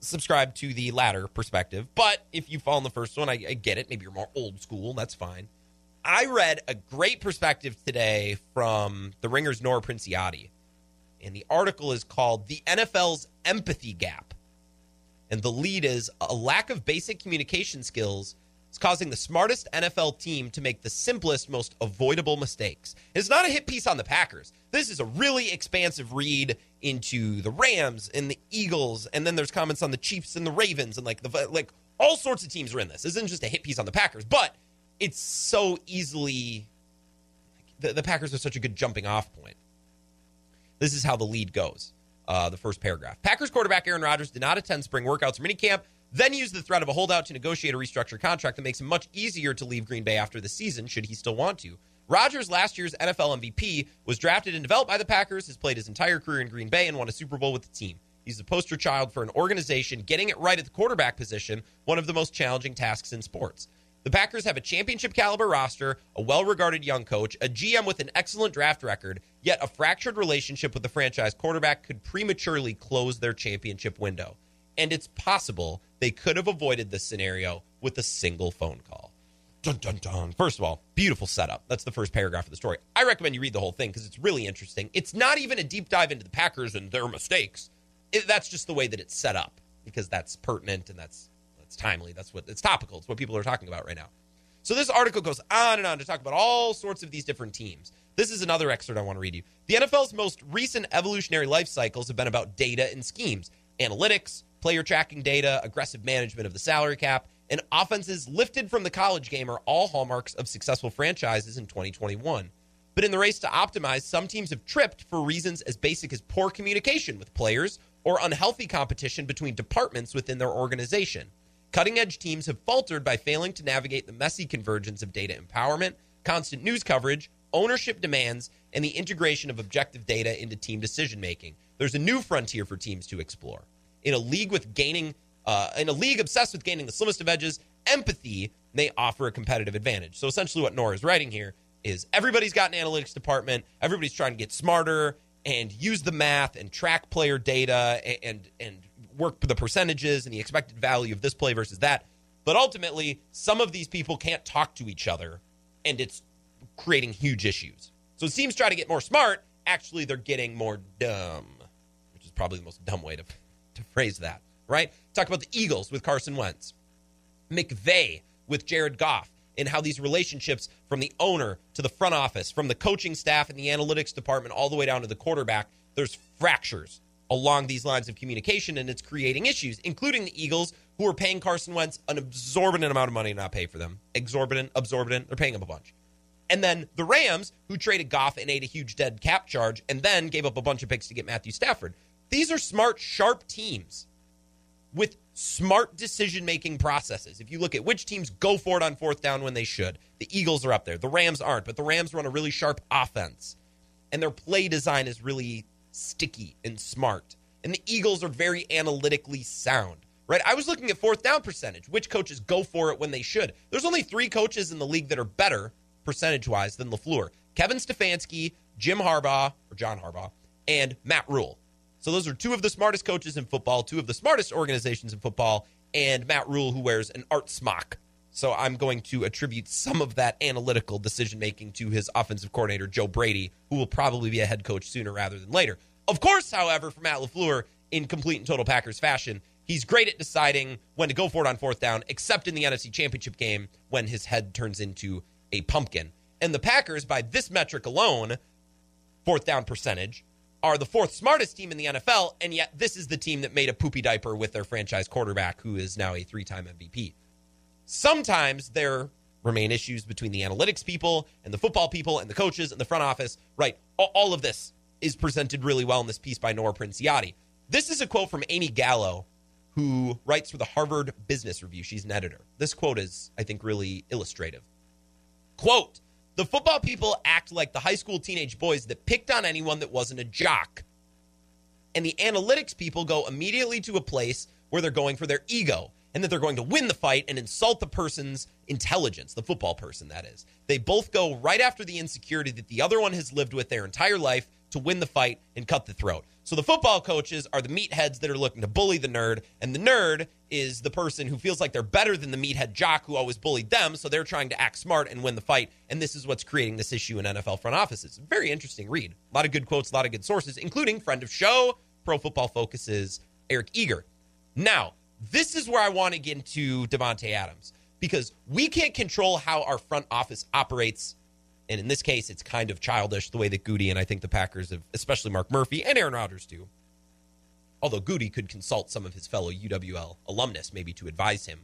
subscribe to the latter perspective, but if you fall in the first one, I, I get it. Maybe you're more old school. That's fine. I read a great perspective today from the Ringer's Nora Princiotti, and the article is called "The NFL's Empathy Gap." And the lead is a lack of basic communication skills is causing the smartest NFL team to make the simplest, most avoidable mistakes. It's not a hit piece on the Packers. This is a really expansive read into the Rams and the Eagles, and then there's comments on the Chiefs and the Ravens, and like the like all sorts of teams are in this. This isn't just a hit piece on the Packers, but it's so easily the, the Packers are such a good jumping off point. This is how the lead goes uh, the first paragraph. Packers quarterback Aaron Rodgers did not attend spring workouts or minicamp, then used the threat of a holdout to negotiate a restructured contract that makes it much easier to leave Green Bay after the season, should he still want to. Rodgers, last year's NFL MVP, was drafted and developed by the Packers, has played his entire career in Green Bay, and won a Super Bowl with the team. He's the poster child for an organization getting it right at the quarterback position, one of the most challenging tasks in sports. The Packers have a championship caliber roster, a well regarded young coach, a GM with an excellent draft record, yet a fractured relationship with the franchise quarterback could prematurely close their championship window. And it's possible they could have avoided this scenario with a single phone call. Dun, dun, dun. First of all, beautiful setup. That's the first paragraph of the story. I recommend you read the whole thing because it's really interesting. It's not even a deep dive into the Packers and their mistakes. It, that's just the way that it's set up because that's pertinent and that's that's timely. That's what it's topical. It's what people are talking about right now. So this article goes on and on to talk about all sorts of these different teams. This is another excerpt I want to read you. The NFL's most recent evolutionary life cycles have been about data and schemes, analytics, player tracking data, aggressive management of the salary cap, and offenses lifted from the college game are all hallmarks of successful franchises in 2021. But in the race to optimize, some teams have tripped for reasons as basic as poor communication with players or unhealthy competition between departments within their organization. Cutting edge teams have faltered by failing to navigate the messy convergence of data empowerment, constant news coverage, ownership demands, and the integration of objective data into team decision making. There's a new frontier for teams to explore. In a league with gaining, uh, in a league obsessed with gaining the slimmest of edges, empathy may offer a competitive advantage. So essentially, what Nora is writing here is everybody's got an analytics department, everybody's trying to get smarter and use the math and track player data and and, and work the percentages and the expected value of this play versus that. But ultimately, some of these people can't talk to each other, and it's creating huge issues. So teams try to get more smart. Actually, they're getting more dumb, which is probably the most dumb way to, to phrase that, right? Talk about the Eagles with Carson Wentz, McVay with Jared Goff, and how these relationships from the owner to the front office, from the coaching staff and the analytics department, all the way down to the quarterback, there's fractures along these lines of communication, and it's creating issues, including the Eagles, who are paying Carson Wentz an exorbitant amount of money to not pay for them. Exorbitant, exorbitant. They're paying him a bunch. And then the Rams, who traded Goff and ate a huge dead cap charge, and then gave up a bunch of picks to get Matthew Stafford. These are smart, sharp teams with smart decision making processes. If you look at which teams go for it on fourth down when they should, the Eagles are up there. The Rams aren't, but the Rams run a really sharp offense. And their play design is really sticky and smart. And the Eagles are very analytically sound, right? I was looking at fourth down percentage, which coaches go for it when they should. There's only three coaches in the league that are better percentage wise than LaFleur Kevin Stefanski, Jim Harbaugh, or John Harbaugh, and Matt Rhule. So those are two of the smartest coaches in football, two of the smartest organizations in football, and Matt Rhule, who wears an art smock. So I'm going to attribute some of that analytical decision making to his offensive coordinator, Joe Brady, who will probably be a head coach sooner rather than later. Of course, however, for Matt LaFleur, in complete and total Packers fashion, he's great at deciding when to go for it on fourth down, except in the NFC Championship game when his head turns into a pumpkin. And the Packers, by this metric alone, fourth down percentage, are the fourth smartest team in the NFL, and yet this is the team that made a poopy diaper with their franchise quarterback, who is now a three time MVP. Sometimes there remain issues between the analytics people and the football people and the coaches and the front office. Right. All of this is presented really well in this piece by Nora Princiotti. This is a quote from Amy Gallo, who writes for the Harvard Business Review. She's an editor. This quote is, I think, really illustrative. Quote The football people act like the high school teenage boys that picked on anyone that wasn't a jock. And the analytics people go immediately to a place where they're going for their ego and that they're going to win the fight and insult the person's intelligence, the football person, that is. They both go right after the insecurity that the other one has lived with their entire life to win the fight and cut the throat. So the football coaches are the meatheads that are looking to bully the nerd, and the nerd is the person who feels like they're better than the meathead jock who always bullied them, so they're trying to act smart and win the fight. And this is what's creating this issue in NFL front offices. Very interesting read. A lot of good quotes, a lot of good sources, including friend of show, Pro Football Focus's Eric Eager. Now, this is where I want to get into Davante Adams because we can't control how our front office operates and in this case, it's kind of childish the way that Goody and I think the Packers have, especially Mark Murphy and Aaron Rodgers do. Although Goody could consult some of his fellow UWL alumnus maybe to advise him.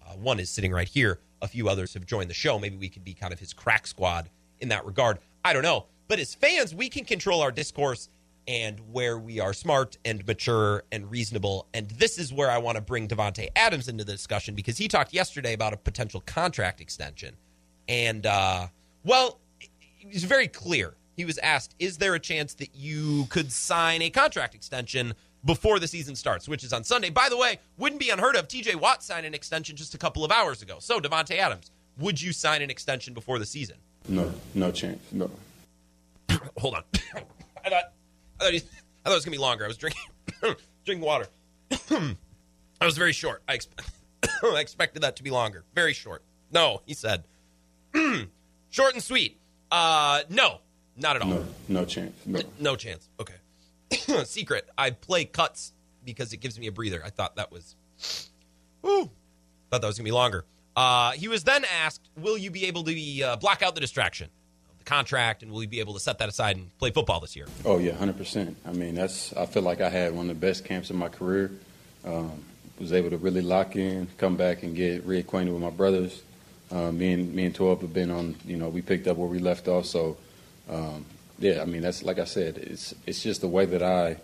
Uh, one is sitting right here. A few others have joined the show. Maybe we could be kind of his crack squad in that regard. I don't know. But as fans, we can control our discourse and where we are smart and mature and reasonable. And this is where I want to bring Davante Adams into the discussion because he talked yesterday about a potential contract extension. And uh, well, he's very clear. He was asked, "Is there a chance that you could sign a contract extension before the season starts?" Which is on Sunday. By the way, wouldn't be unheard of. T.J. Watt signed an extension just a couple of hours ago. So Davante Adams, would you sign an extension before the season? No, no chance. No. Hold on. I thought I thought, he, I thought it was gonna be longer. I was drinking drinking water. I was very short. I, I expected that to be longer. Very short. No, he said. Short and sweet. Uh, no, not at all. No, no chance. No, no chance. Okay. Secret. I play cuts because it gives me a breather. I thought that was. Woo. Thought that was gonna be longer. Uh, he was then asked, "Will you be able to be, uh, block out the distraction, the contract, and will you be able to set that aside and play football this year?" Oh yeah, hundred percent. I mean, that's. I feel like I had one of the best camps of my career. Um, was able to really lock in, come back, and get reacquainted with my brothers. Uh, me and me and Torp have been on. You know, we picked up where we left off. So, um, yeah, I mean, that's like I said. It's it's just the way that I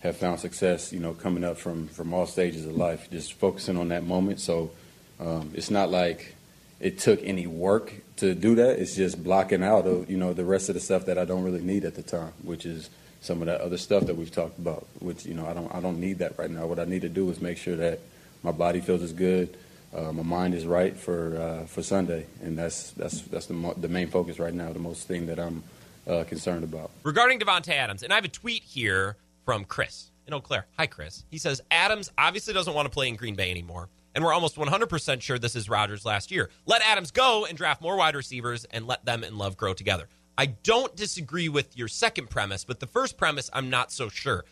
have found success. You know, coming up from from all stages of life, just focusing on that moment. So, um, it's not like it took any work to do that. It's just blocking out of you know the rest of the stuff that I don't really need at the time, which is some of that other stuff that we've talked about. Which you know I don't I don't need that right now. What I need to do is make sure that my body feels as good uh, my mind is right for uh, for Sunday, and that's that's that's the mo- the main focus right now. The most thing that I'm uh, concerned about regarding Davante Adams, and I have a tweet here from Chris in Eau Claire. Hi, Chris. He says Adams obviously doesn't want to play in Green Bay anymore, and we're almost 100% sure this is Rodgers' last year. Let Adams go and draft more wide receivers, and let them and Love grow together. I don't disagree with your second premise, but the first premise, I'm not so sure.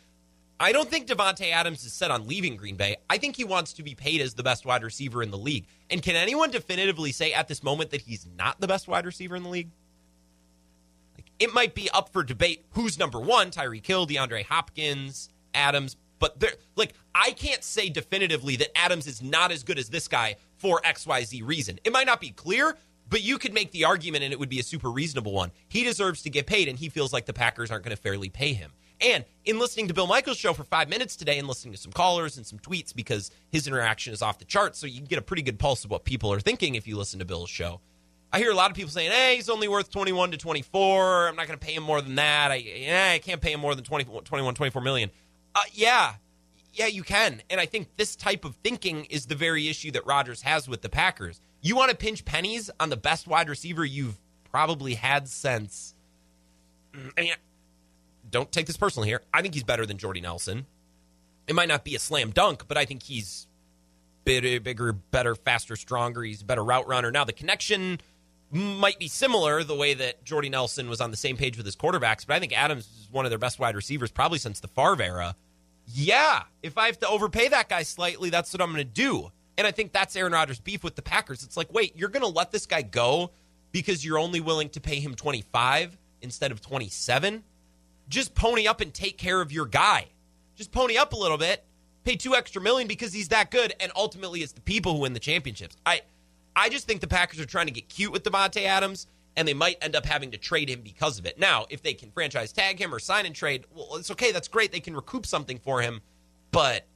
I don't think Davante Adams is set on leaving Green Bay. I think he wants to be paid as the best wide receiver in the league. And can anyone definitively say at this moment that he's not the best wide receiver in the league? Like it might be up for debate who's number one, Tyreek Hill, DeAndre Hopkins, Adams, but there like I can't say definitively that Adams is not as good as this guy for XYZ reason. It might not be clear, but you could make the argument and it would be a super reasonable one. He deserves to get paid and he feels like the Packers aren't going to fairly pay him. And in listening to Bill Michaels' show for five minutes today and listening to some callers and some tweets because his interaction is off the charts, so you can get a pretty good pulse of what people are thinking if you listen to Bill's show. I hear a lot of people saying, "Hey, he's only worth 21 to 24. I'm not going to pay him more than that. I, I can't pay him more than 20, 21, 24 million." Uh, yeah, yeah, you can. And I think this type of thinking is the very issue that Rodgers has with the Packers. You want to pinch pennies on the best wide receiver you've probably had since. I mean, don't take this personally here. I think he's better than Jordy Nelson. It might not be a slam dunk, but I think he's bigger, bigger, better, faster, stronger. He's a better route runner. Now the connection might be similar the way that Jordy Nelson was on the same page with his quarterbacks, but I think Adams is one of their best wide receivers probably since the Favre era. Yeah, if I have to overpay that guy slightly, that's what I'm going to do. And I think that's Aaron Rodgers' beef with the Packers. It's like, wait, you're going to let this guy go because you're only willing to pay him 25 instead of 27? Just pony up and take care of your guy. Just pony up a little bit, pay two extra million because he's that good, and ultimately it's the people who win the championships. I I just think the Packers are trying to get cute with Davante Adams, and they might end up having to trade him because of it. Now, if they can franchise tag him or sign and trade, well, it's okay. That's great. They can recoup something for him, but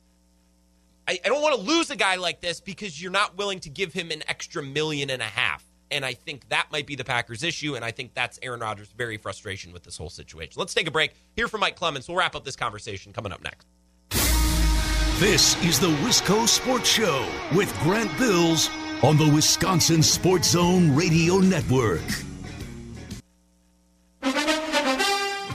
I, I don't want to lose a guy like this because you're not willing to give him an extra million and a half. And I think that might be the Packers' issue. And I think that's Aaron Rodgers' very frustration with this whole situation. Let's take a break. Hear from Mike Clemens. We'll wrap up this conversation coming up next. This is the Wisco Sports Show with Grant Bills on the Wisconsin Sports Zone Radio Network.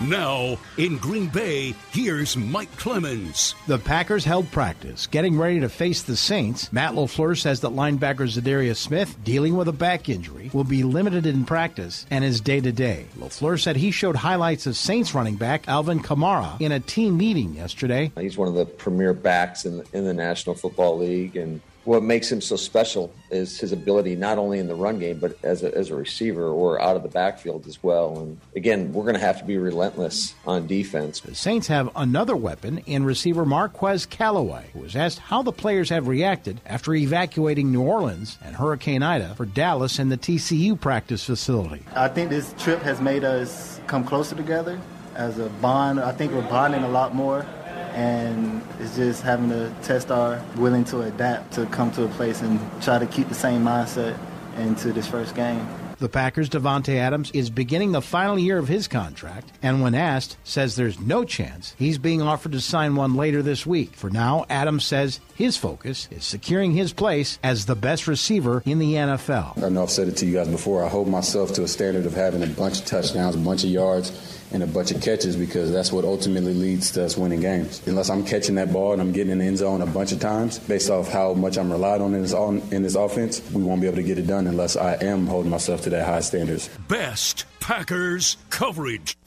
Now, in Green Bay, here's Mike Clemens. The Packers held practice, getting ready to face the Saints. Matt LaFleur says that linebacker Za'Darius Smith, dealing with a back injury, will be limited in practice and is day to day. LaFleur said he showed highlights of Saints running back Alvin Kamara in a team meeting yesterday. He's one of the premier backs in the, in the National Football League, and what makes him so special is his ability not only in the run game but as a, as a receiver or out of the backfield as well. And again we're going to have to be relentless on defense. The saints have another weapon in receiver marquez callaway who was asked how the players have reacted after evacuating new orleans and hurricane ida for dallas and the tcu practice facility. I think this trip has made us come closer together as a bond. I think we're bonding a lot more and it's just having to test our willing to adapt to come to a place and try to keep the same mindset into this first game. The Packers' Davante Adams is beginning the final year of his contract, and when asked, says there's no chance he's being offered to sign one later this week. For now, Adams says his focus is securing his place as the best receiver in the NFL. I know I've said it to you guys before. I hold myself to a standard of having a bunch of touchdowns, a bunch of yards, and a bunch of catches because that's what ultimately leads to us winning games. Unless I'm catching that ball and I'm getting in the end zone a bunch of times, based off how much I'm relied on in this, in this offense, we won't be able to get it done unless I am holding myself to that high standards. Best Packers coverage.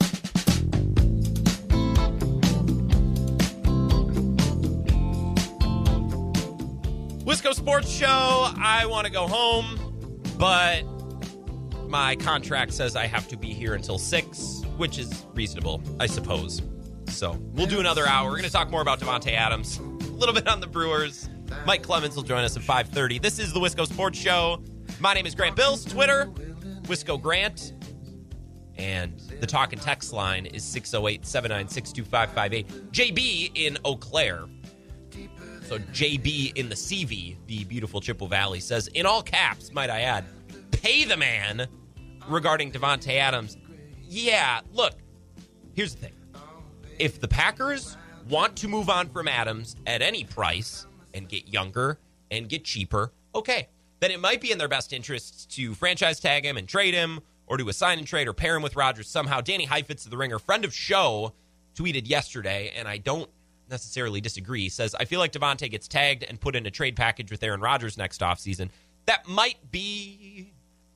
Wisco Sports Show. I want to go home, but my contract says I have to be here until 6, which is reasonable, I suppose. So we'll do another hour. We're going to talk more about Davante Adams, a little bit on the Brewers. Mike Clemens will join us at 5.30. This is the Wisco Sports Show. My name is Grant Bills. Twitter, Wisco Grant. And the talk and text line is 608 796 2558. JB in Eau Claire so JB in the CV, the beautiful Chippewa Valley, says, in all caps, might I add, pay the man regarding Davante Adams. Yeah, look, here's the thing. If the Packers want to move on from Adams at any price and get younger and get cheaper, okay, then it might be in their best interests to franchise tag him and trade him or do a sign and trade or pair him with Rodgers somehow. Danny Heifetz of the Ringer, friend of show, tweeted yesterday, and I don't necessarily disagree, He says, I feel like Davante gets tagged and put in a trade package with Aaron Rodgers next offseason. That might be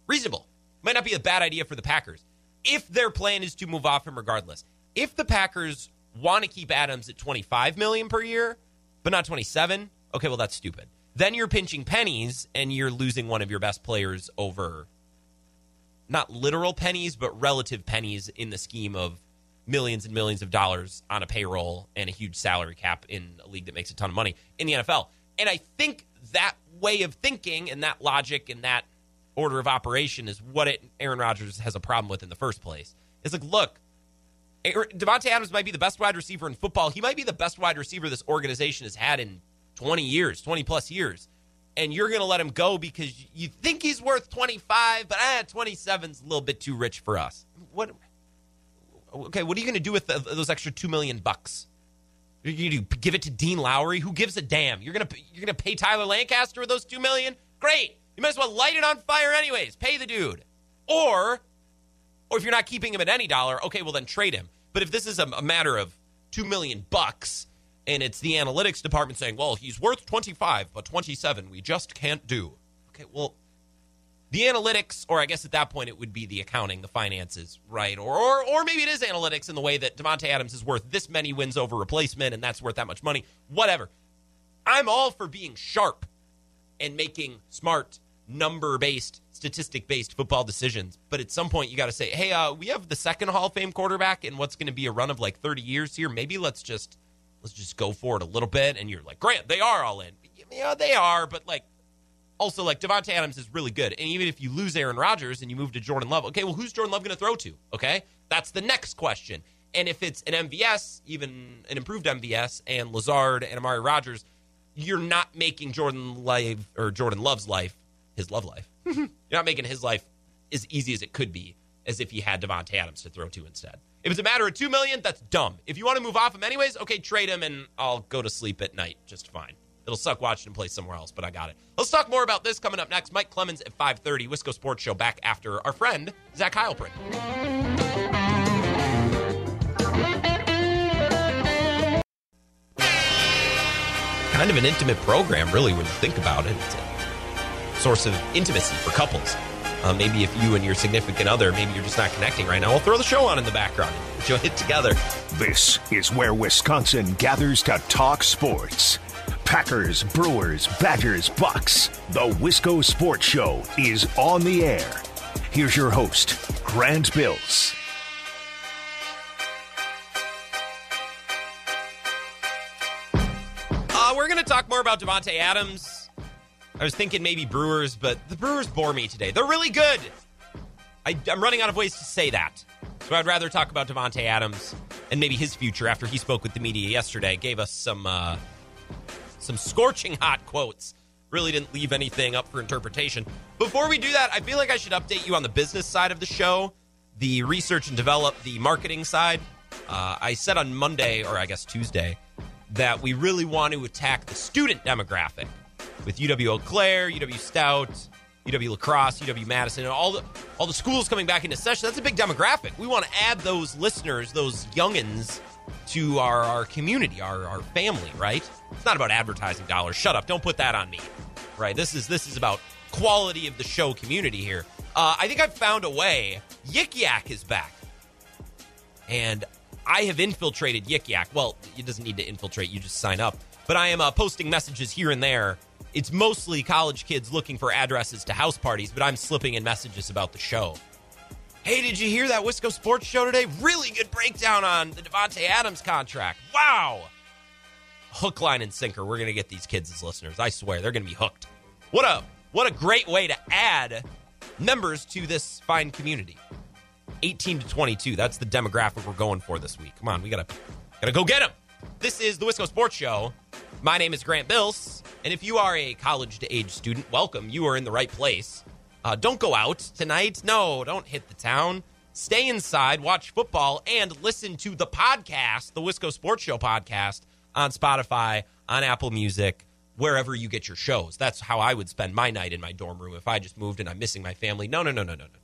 reasonable. Might not be a bad idea for the Packers. If their plan is to move off him regardless. If the Packers want to keep Adams at 25 million per year, but not 27, okay, well that's stupid. Then you're pinching pennies and you're losing one of your best players over not literal pennies, but relative pennies in the scheme of millions and millions of dollars on a payroll and a huge salary cap in a league that makes a ton of money in the NFL. And I think that way of thinking and that logic and that order of operation is what it, Aaron Rodgers has a problem with in the first place. It's like, look, Davante Adams might be the best wide receiver in football. He might be the best wide receiver this organization has had in 20 years, 20 plus years. And you're going to let him go because you think he's worth 25, but ah, 27 is a little bit too rich for us. What? Okay, what are you going to do with the, those extra two million bucks? You going to give it to Dean Lowry? Who gives a damn? You're gonna you're gonna pay Tyler Lancaster with those two million? Great. You might as well light it on fire anyways. Pay the dude. Or, or if you're not keeping him at any dollar, okay, well then trade him But if this is a, a matter of two million bucks and it's the analytics department saying, well, he's worth 25, but 27 we just can't do. Okay, well, the analytics, or I guess at that point it would be the accounting, the finances, right? Or, or, or maybe it is analytics in the way that Davante Adams is worth this many wins over replacement, and that's worth that much money. Whatever. I'm all for being sharp and making smart, number based, statistic based football decisions. But at some point, you got to say, hey, uh, we have the second Hall of Fame quarterback and what's going to be a run of like 30 years here. Maybe let's just let's just go for it a little bit. And you're like, Grant, they are all in. Yeah, they are, but like also like Davante Adams is really good. And even if you lose Aaron Rodgers and you move to Jordan Love, okay, well, who's Jordan Love going to throw to? Okay, that's the next question. And if it's an MVS, even an improved MVS, and Lazard and Amari Rodgers, you're not making Jordan life or Jordan Love's life his love life. you're not making his life as easy as it could be as if he had Davante Adams to throw to instead. If it's a matter of two million, that's dumb. If you want to move off him anyways, okay, trade him and I'll go to sleep at night just fine. It'll suck watching him play somewhere else, but I got it. Let's talk more about this coming up next. Mike Clemens at 5:30, Wisco Sports Show back after our friend Zach Heilprin. Kind of an intimate program, really, when you think about it. It's a source of intimacy for couples. Uh, maybe if you and your significant other, maybe you're just not connecting right now, we'll throw the show on in the background. and Enjoy it together. This is where Wisconsin gathers to talk sports. Packers, Brewers, Badgers, Bucks. The Wisco Sports Show is on the air. Here's your host, Grant Bills. Talk more about Davante Adams. I was thinking maybe Brewers, but the Brewers bore me today. They're really good. I, I'm running out of ways to say that. So I'd rather talk about Davante Adams and maybe his future after he spoke with the media yesterday. Gave us some uh, some scorching hot quotes. Really didn't leave anything up for interpretation. Before we do that, I feel like I should update you on the business side of the show, the research and develop, the marketing side. Uh, I said on Monday, or I guess Tuesday, that we really want to attack the student demographic with UW Eau Claire, UW Stout, UW La Crosse, UW Madison, and all the all the schools coming back into session. That's a big demographic. We want to add those listeners, those youngins, to our, our community, our, our family, right? It's not about advertising dollars. Shut up. Don't put that on me. Right? This is this is about quality of the show community here. Uh, I think I've found a way. Yik Yak is back. And I have infiltrated Yik Yak. Well, it doesn't need to infiltrate, you just sign up. But I am uh, posting messages here and there. It's mostly college kids looking for addresses to house parties, but I'm slipping in messages about the show. Hey, did you hear that Wisco Sports Show today? Really good breakdown on the Davante Adams contract. Wow. Hook, line, and sinker. We're gonna get these kids as listeners. I swear they're gonna be hooked. What a what a great way to add members to this fine community. 18 to 22. That's the demographic we're going for this week. Come on, we gotta gotta go get them. This is the Wisco Sports Show. My name is Grant Bills, and if you are a college to age student, welcome. You are in the right place. Uh, don't go out tonight. No, don't hit the town. Stay inside, watch football, and listen to the podcast, the Wisco Sports Show podcast, on Spotify, on Apple Music, wherever you get your shows. That's how I would spend my night in my dorm room if I just moved and I'm missing my family. No, no, no, no, no, no.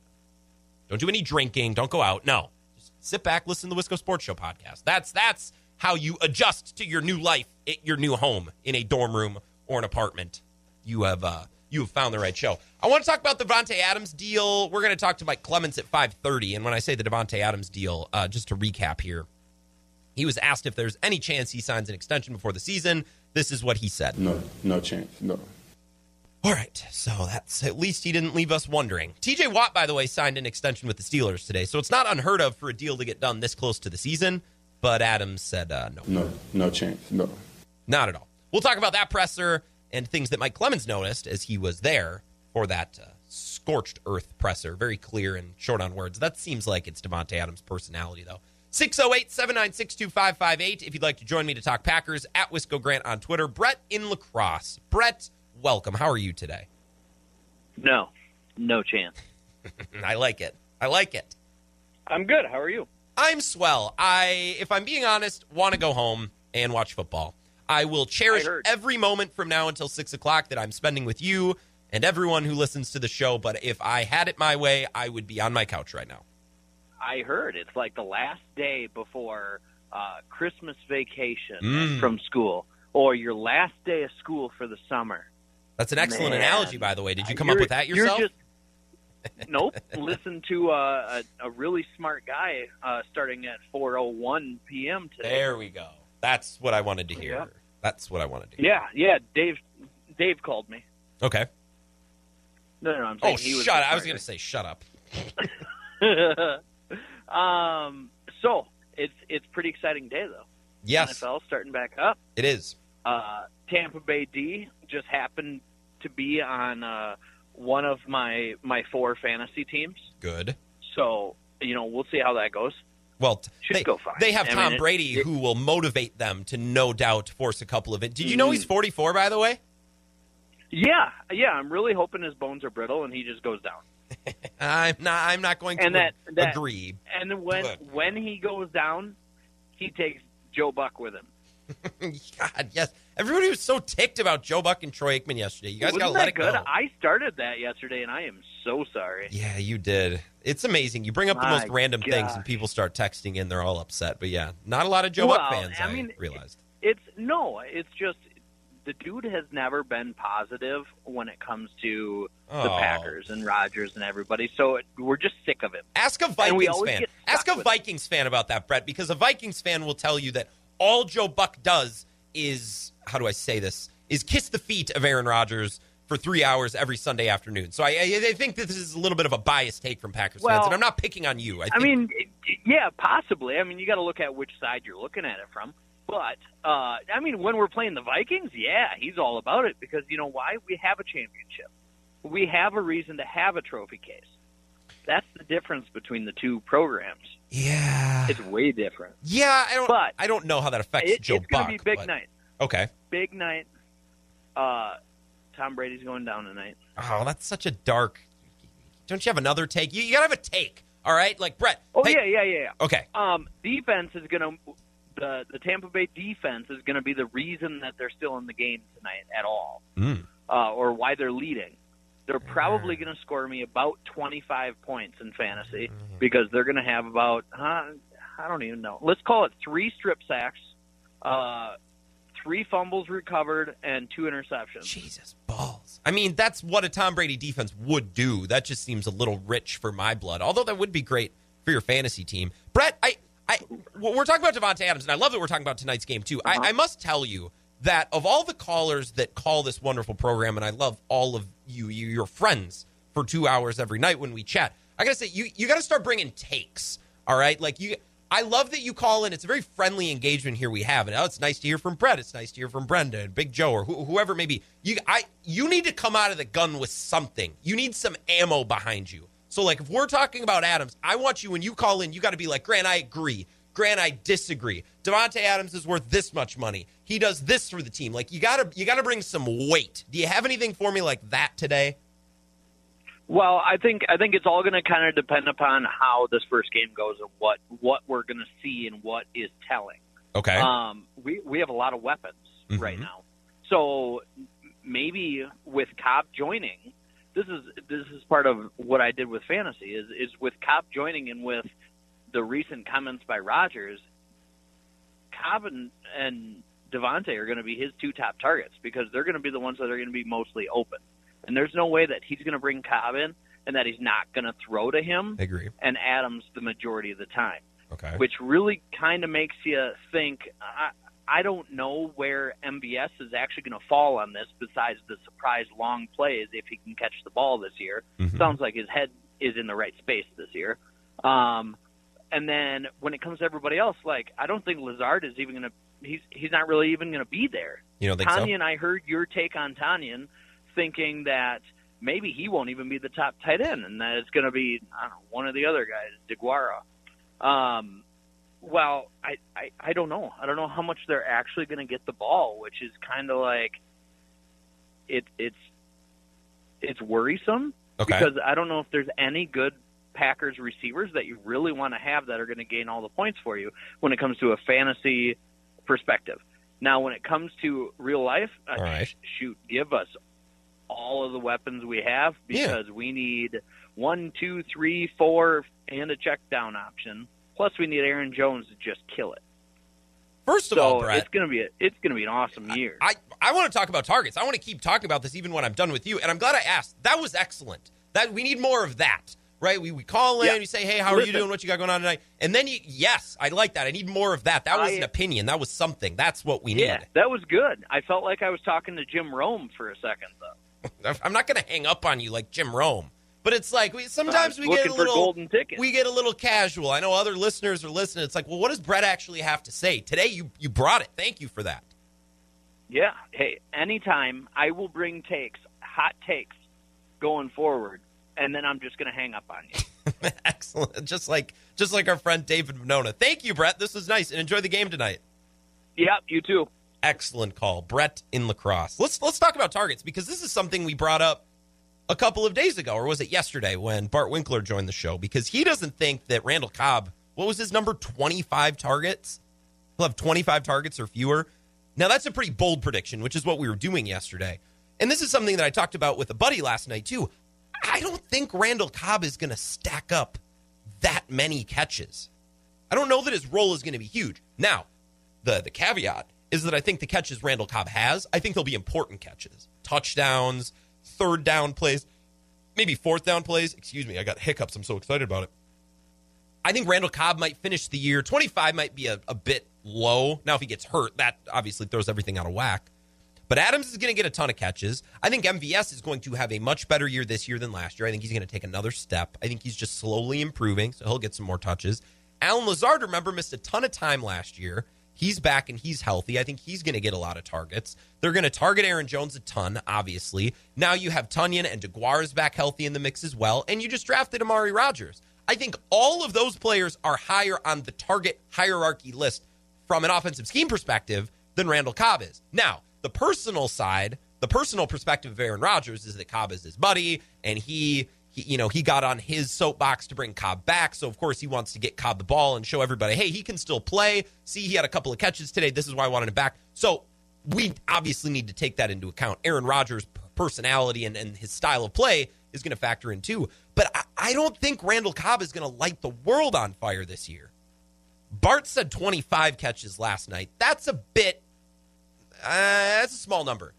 Don't do any drinking. Don't go out. No, just sit back, listen to the Wisco Sports Show podcast. That's that's how you adjust to your new life at your new home in a dorm room or an apartment. You have uh, you have found the right show. I want to talk about the Davante Adams deal. We're going to talk to Mike Clemens at 5:30, and when I say the Davante Adams deal, uh, just to recap here, he was asked if there's any chance he signs an extension before the season. This is what he said. No, no chance. No. All right, so that's at least he didn't leave us wondering. TJ Watt, by the way, signed an extension with the Steelers today, so it's not unheard of for a deal to get done this close to the season. But Adams said uh, no. No, no chance. No. Not at all. We'll talk about that presser and things that Mike Clemens noticed as he was there for that uh, scorched earth presser. Very clear and short on words. That seems like it's Davante Adams' personality, though. 608 796 2558. If you'd like to join me to talk Packers, at Wisco Grant on Twitter. Brett in La Crosse. Brett, welcome. How are you today? No, no chance. I like it. I like it. I'm good. How are you? I'm swell. I, if I'm being honest, want to go home and watch football. I will cherish I every moment from now until six o'clock that I'm spending with you and everyone who listens to the show. But if I had it my way, I would be on my couch right now. I heard it's like the last day before uh, Christmas vacation Mm. from school, or your last day of school for the summer. That's an excellent Man. analogy, by the way. Did you come up You're- with that yourself? just- nope. Listen to uh, a, a really smart guy uh, starting at 4:01 p.m. today. There we go. That's what I wanted to hear. Yeah. That's what I wanted to hear. Yeah, yeah. Dave, Dave called me. Okay. No, no, no I'm Oh, he was. shut! I was going to say, shut up. um. So it's it's pretty exciting day though. Yes, NFL starting back up. it is. Uh, Tampa Bay D just happened to be on uh, one of my my four fantasy teams. Good. So you know we'll see how that goes. Well, Should they, go fine. they have I Tom mean, it- Brady it- who will motivate them to no doubt force a couple of it. Did you know Mm. he's 44, by the way? Yeah, yeah. I'm really hoping his bones are brittle and he just goes down. I'm not. I'm not going to And that- that- agree. And when Good. when he goes down, he takes Joe Buck with him. God, yes. Everybody was so ticked about Joe Buck and Troy Aikman yesterday. You guys got to let it good? go. I started that yesterday, and I am so sorry. Yeah, you did. It's amazing. You bring up the most random things, and people start texting in. They're all upset. But yeah, not a lot of Joe Buck fans. I mean, I, realized. It's no, it's just the dude has never been positive when it comes to the Oh. Packers and Rodgers and everybody. So it, we're just sick of him. Ask a Vikings fan. Ask a it. Vikings fan about that, Brett, because a Vikings fan will tell you that all Joe Buck does is how do I say this? Is kiss the feet of Aaron Rodgers for three hours every Sunday afternoon. So I, I, I think that this is a little bit of a biased take from Packers Well, fans, and I'm not picking on you. I, I mean, yeah, possibly. I mean, you got to look at which side you're looking at it from. But uh, I mean, when we're playing the Vikings, yeah, he's all about it because you know why? We have a championship. We have a reason to have a trophy case. That's the difference between the two programs. yeah, It's way different. yeah. I don't. But I don't know how that affects It, Joe it's going to be big but- night. Okay. Big night. Uh, Tom Brady's going down tonight. Oh, that's such a dark. Don't you have another take? You, you gotta have a take. All right, like Brett. Oh hey- yeah, yeah, yeah, yeah. Okay. Um, defense is going to the the Tampa Bay defense is going to be the reason that they're still in the game tonight at all, Mm. uh, or why they're leading. They're probably going to score me about 25 points in fantasy because they're going to have about uh, I don't even know. Let's call it three strip sacks, uh, three fumbles recovered, and two interceptions. Jesus balls. I mean, that's what a Tom Brady defense would do. That just seems a little rich for my blood. Although that would be great for your fantasy team. Brett, I, I, we're talking about Davante Adams, and I love that we're talking about tonight's game too. Uh-huh. I, I must tell you that of all the callers that call this wonderful program, and I love all of you, you your friends for two hours every night when we chat. I gotta say, you you gotta start bringing takes. All right, like you. I love that you call in. It's a very friendly engagement here we have, and oh, it's nice to hear from Brett. It's nice to hear from Brenda and Big Joe or who, whoever it may be. You, I, you need to come out of the gun with something. You need some ammo behind you. So, like, if we're talking about Adams, I want you when you call in, you got to be like, Grant, I agree. Grant, I disagree. Davante Adams is worth this much money. He does this for the team. Like, you gotta, you gotta bring some weight. Do you have anything for me like that today? Well, I think I think it's all going to kind of depend upon how this first game goes and what what we're going to see and what is telling. Okay. Um, we we have a lot of weapons Mhm. right now, so maybe with Cobb joining, this is this is part of what I did with fantasy is is with Cobb joining and with the recent comments by Rodgers, Cobb and, and Davante are going to be his two top targets because they're going to be the ones that are going to be mostly open. And there's no way that he's going to bring Cobb in and that he's not going to throw to him I agree. and Adams the majority of the time, Okay. which really kind of makes you think. I, I don't know where MVS is actually going to fall on this besides the surprise long plays if he can catch the ball this year. Mhm. Sounds like his head is in the right space this year. Um, and then when it comes to everybody else, like I don't think Lazard is even going to. He's he's not really even going to be there. You so? Tanya and I heard your take on Tonyan, thinking that maybe he won't even be the top tight end, and that it's going to be I don't know one of the other guys, DeGuara. Um, well, I, I I don't know. I don't know how much they're actually going to get the ball, which is kind of like it it's it's worrisome Okay. because I don't know if there's any good Packers receivers that you really want to have that are going to gain all the points for you when it comes to a fantasy perspective. Now, when it comes to real life, uh, right. sh- shoot, give us all of the weapons we have Yeah. because we need one, two, three, four, and a check down option. Plus, we need Aaron Jones to just kill it. First of so all, Brett, it's gonna be a, it's gonna be an awesome year. I, I want to talk about targets. I want to keep talking about this even when I'm done with you. And I'm glad I asked. That was excellent. That we need more of that, right? We, we call in, Yeah. you say, hey, how are you doing? What you got going on tonight? And then you, yes, I like that. I need more of that. That was I- an opinion. That was something. That's what we need. yeah, that was good. I felt like I was talking to Jim Rome for a second, though. I'm not going to hang up on you like Jim Rome, but it's like we sometimes we get a little golden we get a little casual. I know other listeners are listening. It's like, well, what does Brett actually have to say today? You you brought it. Thank you for that. Yeah. Hey, anytime I will bring takes, hot takes, going forward, and then I'm just gonna hang up on you. Excellent. Just like just like our friend David Monona. Thank you, Brett. This was nice and enjoy the game tonight. Yep, you too. Excellent call, Brett in La Crosse. Let's let's talk about targets because this is something we brought up a couple of days ago, or was it yesterday when Bart Winkler joined the show? Because he doesn't think that Randall Cobb, what was his number, twenty five targets? He'll have twenty five targets or fewer. Now that's a pretty bold prediction, which is what we were doing yesterday. And this is something that I talked about with a buddy last night too. I don't think Randall Cobb is going to stack up that many catches. I don't know that his role is going to be huge. Now, the the caveat is that I think the catches Randall Cobb has, I think they'll be important catches. Touchdowns, third down plays, maybe fourth down plays. Excuse me, I got hiccups. I'm so excited about it. I think Randall Cobb might finish the year. 25 might be a, a bit low. Now, if he gets hurt, that obviously throws everything out of whack. But Adams is going to get a ton of catches. I think MVS is going to have a much better year this year than last year. I think he's going to take another step. I think he's just slowly improving, so he'll get some more touches. Allen Lazard, remember, missed a ton of time last year. He's back and he's healthy. I think he's going to get a lot of targets. They're going to target Aaron Jones a ton, obviously. Now you have Tonyan and DeGuara is back healthy in the mix as well. And you just drafted Amari Rodgers. I think all of those players are higher on the target hierarchy list from an offensive scheme perspective than Randall Cobb is. Now, the personal side, the personal perspective of Aaron Rodgers is that Cobb is his buddy, and he, you know, he got on his soapbox to bring Cobb back. So of course he wants to get Cobb the ball and show everybody, hey, he can still play. See, he had a couple of catches today. This is why I wanted him back. So we obviously need to take that into account. Aaron Rodgers' personality and, and his style of play is going to factor in too. But I, I don't think Randall Cobb is going to light the world on fire this year. Bart said 25 catches last night. That's a bit uh, that's a small number.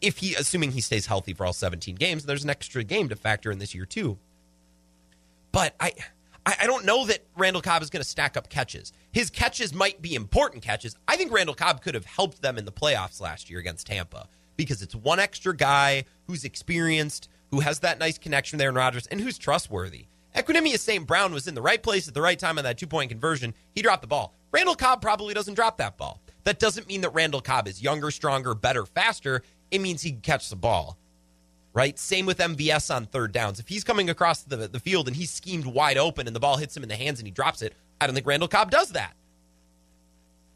If he, assuming he stays healthy for all 17 games, there's an extra game to factor in this year too. But I, I, don't know that Randall Cobb is going to stack up catches. His catches might be important catches. I think Randall Cobb could have helped them in the playoffs last year against Tampa because it's one extra guy who's experienced, who has that nice connection there in Rodgers, and who's trustworthy. Equanimeous St. Brown was in the right place at the right time on that two point conversion. He dropped the ball. Randall Cobb probably doesn't drop that ball. That doesn't mean that Randall Cobb is younger, stronger, better, faster. It means he can catch the ball. Right? Same with MVS on third downs. If he's coming across the, the field and he's schemed wide open and the ball hits him in the hands and he drops it, I don't think Randall Cobb does that.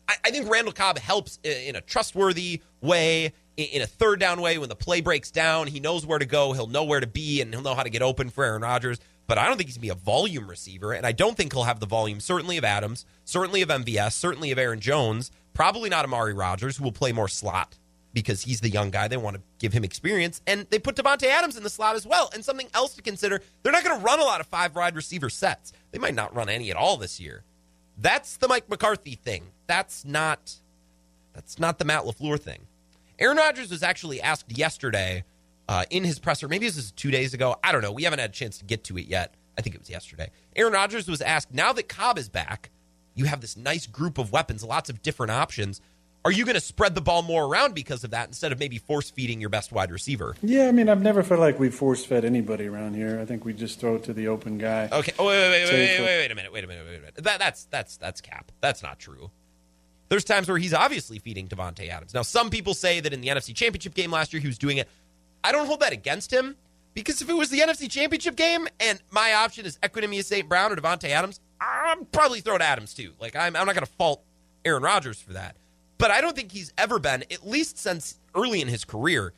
I, I think Randall Cobb helps in a trustworthy way, in, in a third down way. When the play breaks down, he knows where to go, he'll know where to be, and he'll know how to get open for Aaron Rodgers. But I don't think he's going to be a volume receiver, and I don't think he'll have the volume, certainly of Adams, certainly of MVS, certainly of Aaron Jones, probably not Amari Rodgers, who will play more slot because he's the young guy. They want to give him experience. And they put Davante Adams in the slot as well. And something else to consider they're not going to run a lot of five wide receiver sets. They might not run any at all this year. That's the Mike McCarthy thing. That's not that's not the Matt LaFleur thing. Aaron Rodgers was actually asked yesterday uh, in his presser, maybe this is two days ago. I don't know. We haven't had a chance to get to it yet. I think it was yesterday. Aaron Rodgers was asked, now that Cobb is back, you have this nice group of weapons, lots of different options. Are you going to spread the ball more around because of that instead of maybe force feeding your best wide receiver? Yeah, I mean, I've never felt like we force fed anybody around here. I think we just throw it to the open guy. Okay. Oh, wait, wait, wait, wait, wait, wait a minute. Wait a minute. Wait a minute. That, that's that's that's cap. That's not true. There's times where he's obviously feeding Davante Adams. Now, some people say that in the NFC Championship game last year he was doing it. I don't hold that against him because if it was the NFC Championship game and my option is Equanimeous St. Brown or Davante Adams, I'm probably throwing Adams too. Like I'm, I'm not going to fault Aaron Rodgers for that. But I don't think he's ever been, at least since early in his career,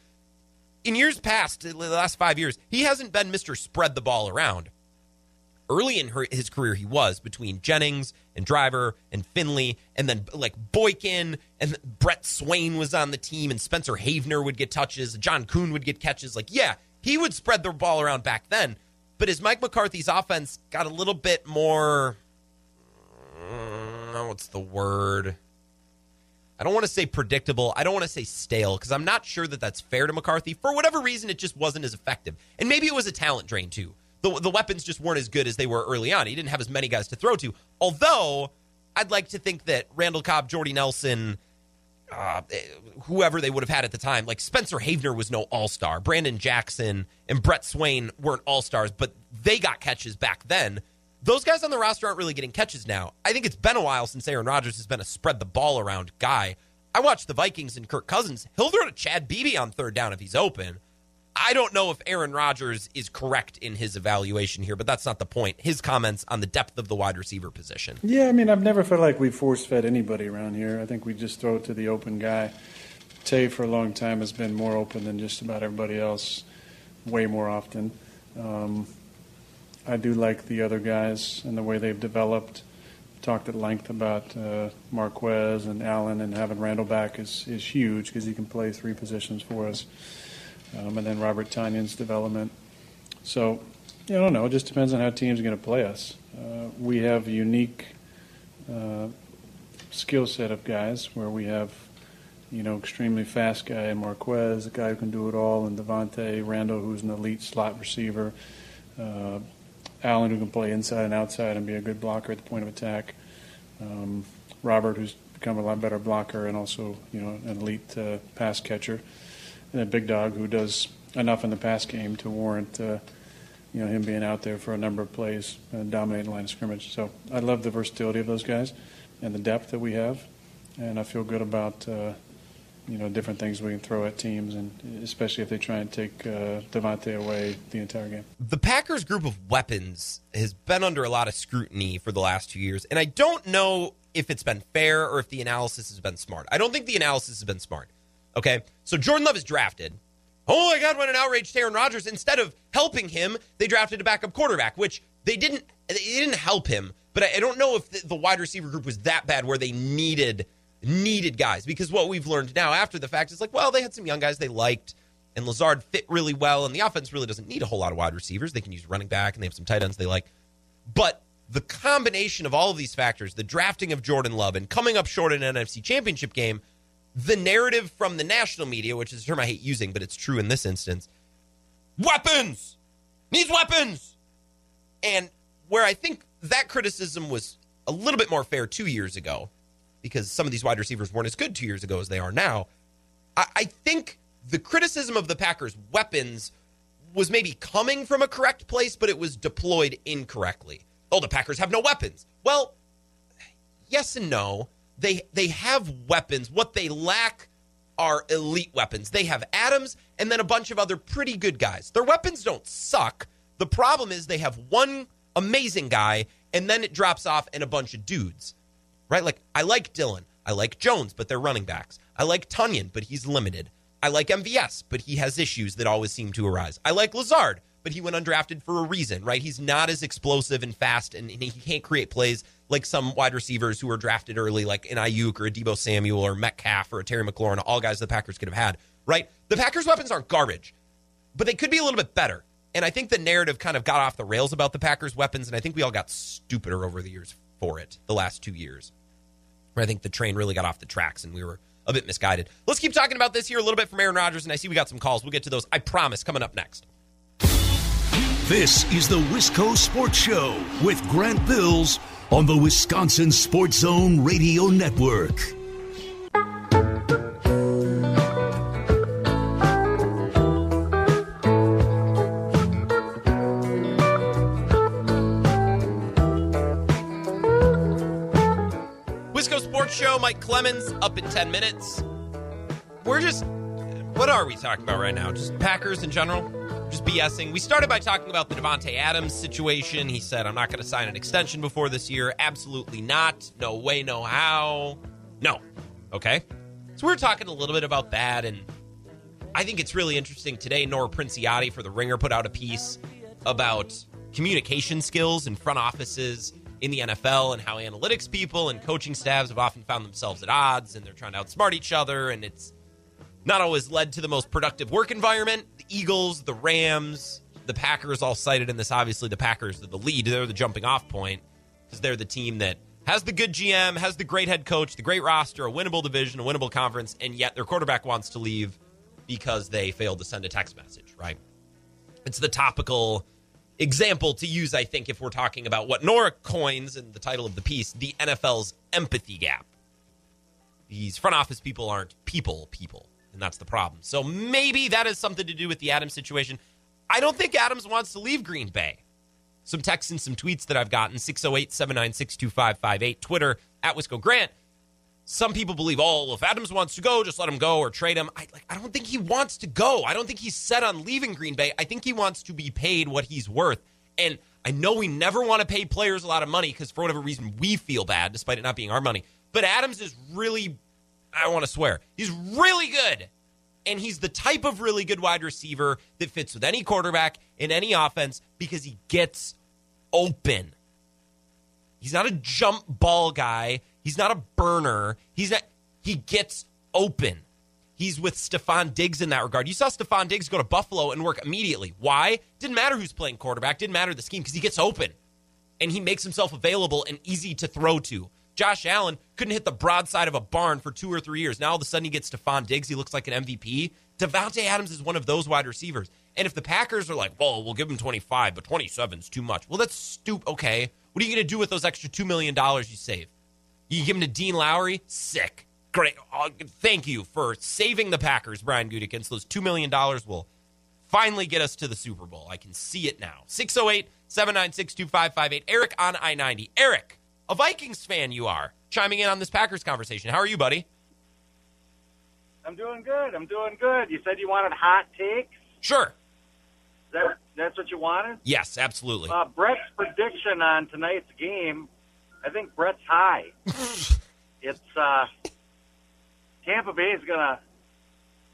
in years past, the last five years, he hasn't been Mr. Spread the ball around. Early in her, his career, he was between Jennings and Driver and Finley, and then like Boykin and Brett Swain was on the team, and Spencer Havner would get touches, John Kuhn would get catches. Like, yeah, he would spread the ball around back then. But but as Mike McCarthy's offense got a little bit more, mm, what's the word? I don't want to say predictable. I don't want to say stale because I'm not sure that that's fair to McCarthy. For whatever reason, it just wasn't as effective. And maybe it was a talent drain too. The, the weapons just weren't as good as they were early on. He didn't have as many guys to throw to. Although, I'd like to think that Randall Cobb, Jordy Nelson, uh, whoever they would have had at the time, like Spencer Havner was no all star. Brandon Jackson and Brett Swain weren't all stars, but they got catches back then. Those guys on the roster aren't really getting catches now. I think it's been a while since Aaron Rodgers has been a spread the ball around guy. I watched the Vikings and Kirk Cousins. He'll throw to Chad Beebe on third down if he's open. I don't know if Aaron Rodgers is correct in his evaluation here, but that's not the point. His comments on the depth of the wide receiver position. Yeah, I mean, I've never felt like we force fed anybody around here. I think we just throw it to the open guy. Tay, for a long time, has been more open than just about everybody else, way more often. Um, I do like the other guys and the way they've developed. Talked at length about uh, Marquez and Allen, and having Randall back is, is huge because he can play three positions for us. Um, and then Robert Tonyan's development. So, yeah, I don't know. It just depends on how teams are going to play us. Uh, we have a unique uh, skill set of guys where we have, you know, extremely fast guy Marquez, a guy who can do it all, and Davante Randall, who's an elite slot receiver. Uh, Allen, who can play inside and outside and be a good blocker at the point of attack. Um, Robert, who's become a lot better blocker and also, you know, an elite uh, pass catcher. And a big dog who does enough in the pass game to warrant, uh, you know, him being out there for a number of plays and dominating the line of scrimmage. So I love the versatility of those guys and the depth that we have, and I feel good about. Uh, you know, different things we can throw at teams, and especially if they try and take uh, Davante away the entire game. The Packers' group of weapons has been under a lot of scrutiny for the last two years, and I don't know if it's been fair or if the analysis has been smart. I don't think the analysis has been smart. Okay, so Jordan Love is drafted. Oh my God, what an outrage to Aaron Rodgers! Instead of helping him, they drafted a backup quarterback, which they didn't. They didn't help him, but I don't know if the, the wide receiver group was that bad where they needed needed guys because what we've learned now after the fact is like, well, they had some young guys they liked, and Lazard fit really well, and the offense really doesn't need a whole lot of wide receivers. They can use running back, and they have some tight ends they like. But the combination of all of these factors, the drafting of Jordan Love and coming up short in an NFC championship game, the narrative from the national media, which is a term I hate using, but it's true in this instance, weapons! Needs weapons! And where I think that criticism was a little bit more fair two years ago, because some of these wide receivers weren't as good two years ago as they are now. I, I think the criticism of the Packers' weapons was maybe coming from a correct place, but it was deployed incorrectly. Oh, the Packers have no weapons. Well, yes and no. They they have weapons. What they lack are elite weapons. They have Adams and then a bunch of other pretty good guys. Their weapons don't suck. The problem is they have one amazing guy and then it drops off in a bunch of dudes right? Like I like Dillon. I like Jones, but they're running backs. I like Tonyan, but he's limited. I like MVS, but he has issues that always seem to arise. I like Lazard, but he went undrafted for a reason, right? He's not as explosive and fast, and, he can't create plays like some wide receivers who were drafted early, like an Aiyuk or a Deebo Samuel or Metcalf or a Terry McLaurin, all guys the Packers could have had, right? The Packers' weapons aren't garbage, but they could be a little bit better. And I think the narrative kind of got off the rails about the Packers' weapons, and I think we all got stupider over the years for it the last two years. I think the train really got off the tracks and we were a bit misguided. Let's keep talking about this here a little bit from Aaron Rodgers, and I see we got some calls. We'll get to those, I promise, coming up next. This is the Wisco Sports Show with Grant Bills on the Wisconsin Sports Zone Radio Network. Mike Clemens up in 10 minutes. We're just, what are we talking about right now? Just Packers in general? Just BSing. We started by talking about the Davante Adams situation. He said, I'm not going to sign an extension before this year. Absolutely not. No way, no how. No. Okay. So we are talking a little bit about that. And I think it's really interesting today. Nora Princiotti for The Ringer put out a piece about communication skills in front offices in the NFL and how analytics people and coaching staffs have often found themselves at odds and they're trying to outsmart each other and it's not always led to the most productive work environment. The Eagles, the Rams, the Packers all cited in this. Obviously, the Packers are the lead. They're the jumping off point because they're the team that has the good GM, has the great head coach, the great roster, a winnable division, a winnable conference, and yet their quarterback wants to leave because they failed to send a text message, right? It's the topical example to use, I think, if we're talking about what Nora coins in the title of the piece, the NFL's empathy gap. These front office people aren't people people, and that's the problem. So maybe that has something to do with the Adams situation. I don't think Adams wants to leave Green Bay. Some texts and some tweets that I've gotten 608 796 2558, Twitter at Wisco Grant. Some people believe, oh, if Adams wants to go, just let him go or trade him. I, like, I don't think he wants to go. I don't think he's set on leaving Green Bay. I think he wants to be paid what he's worth. And I know we never want to pay players a lot of money because for whatever reason we feel bad, despite it not being our money. But Adams is really, I want to swear, he's really good. And he's the type of really good wide receiver that fits with any quarterback in any offense because he gets open. He's not a jump ball guy. He's not a burner. He's not. He gets open. He's with Stefon Diggs in that regard. You saw Stefon Diggs go to Buffalo and work immediately. Why? Didn't matter who's playing quarterback. Didn't matter the scheme because he gets open and he makes himself available and easy to throw to. Josh Allen couldn't hit the broadside of a barn for two or three years. Now all of a sudden he gets Stefon Diggs. He looks like an MVP. Davante Adams is one of those wide receivers. And if the Packers are like, well, we'll give him 25, but 27 is too much. Well, that's stupid. Okay. What are you going to do with those extra $2 million you save? You give him to Dean Lowry? Sick. Great. Uh, thank you for saving the Packers, Brian Gutekunst. Those $2 million will finally get us to the Super Bowl. I can see it now. 608 796 2558. Eric on I 90. Eric, a Vikings fan you are, chiming in on this Packers conversation. How are you, buddy? I'm doing good. I'm doing good. You said you wanted hot takes? Sure. That, that's what you wanted? Yes, absolutely. Uh, Brett's prediction on tonight's game, I think Brett's high. it's uh, Tampa Bay is gonna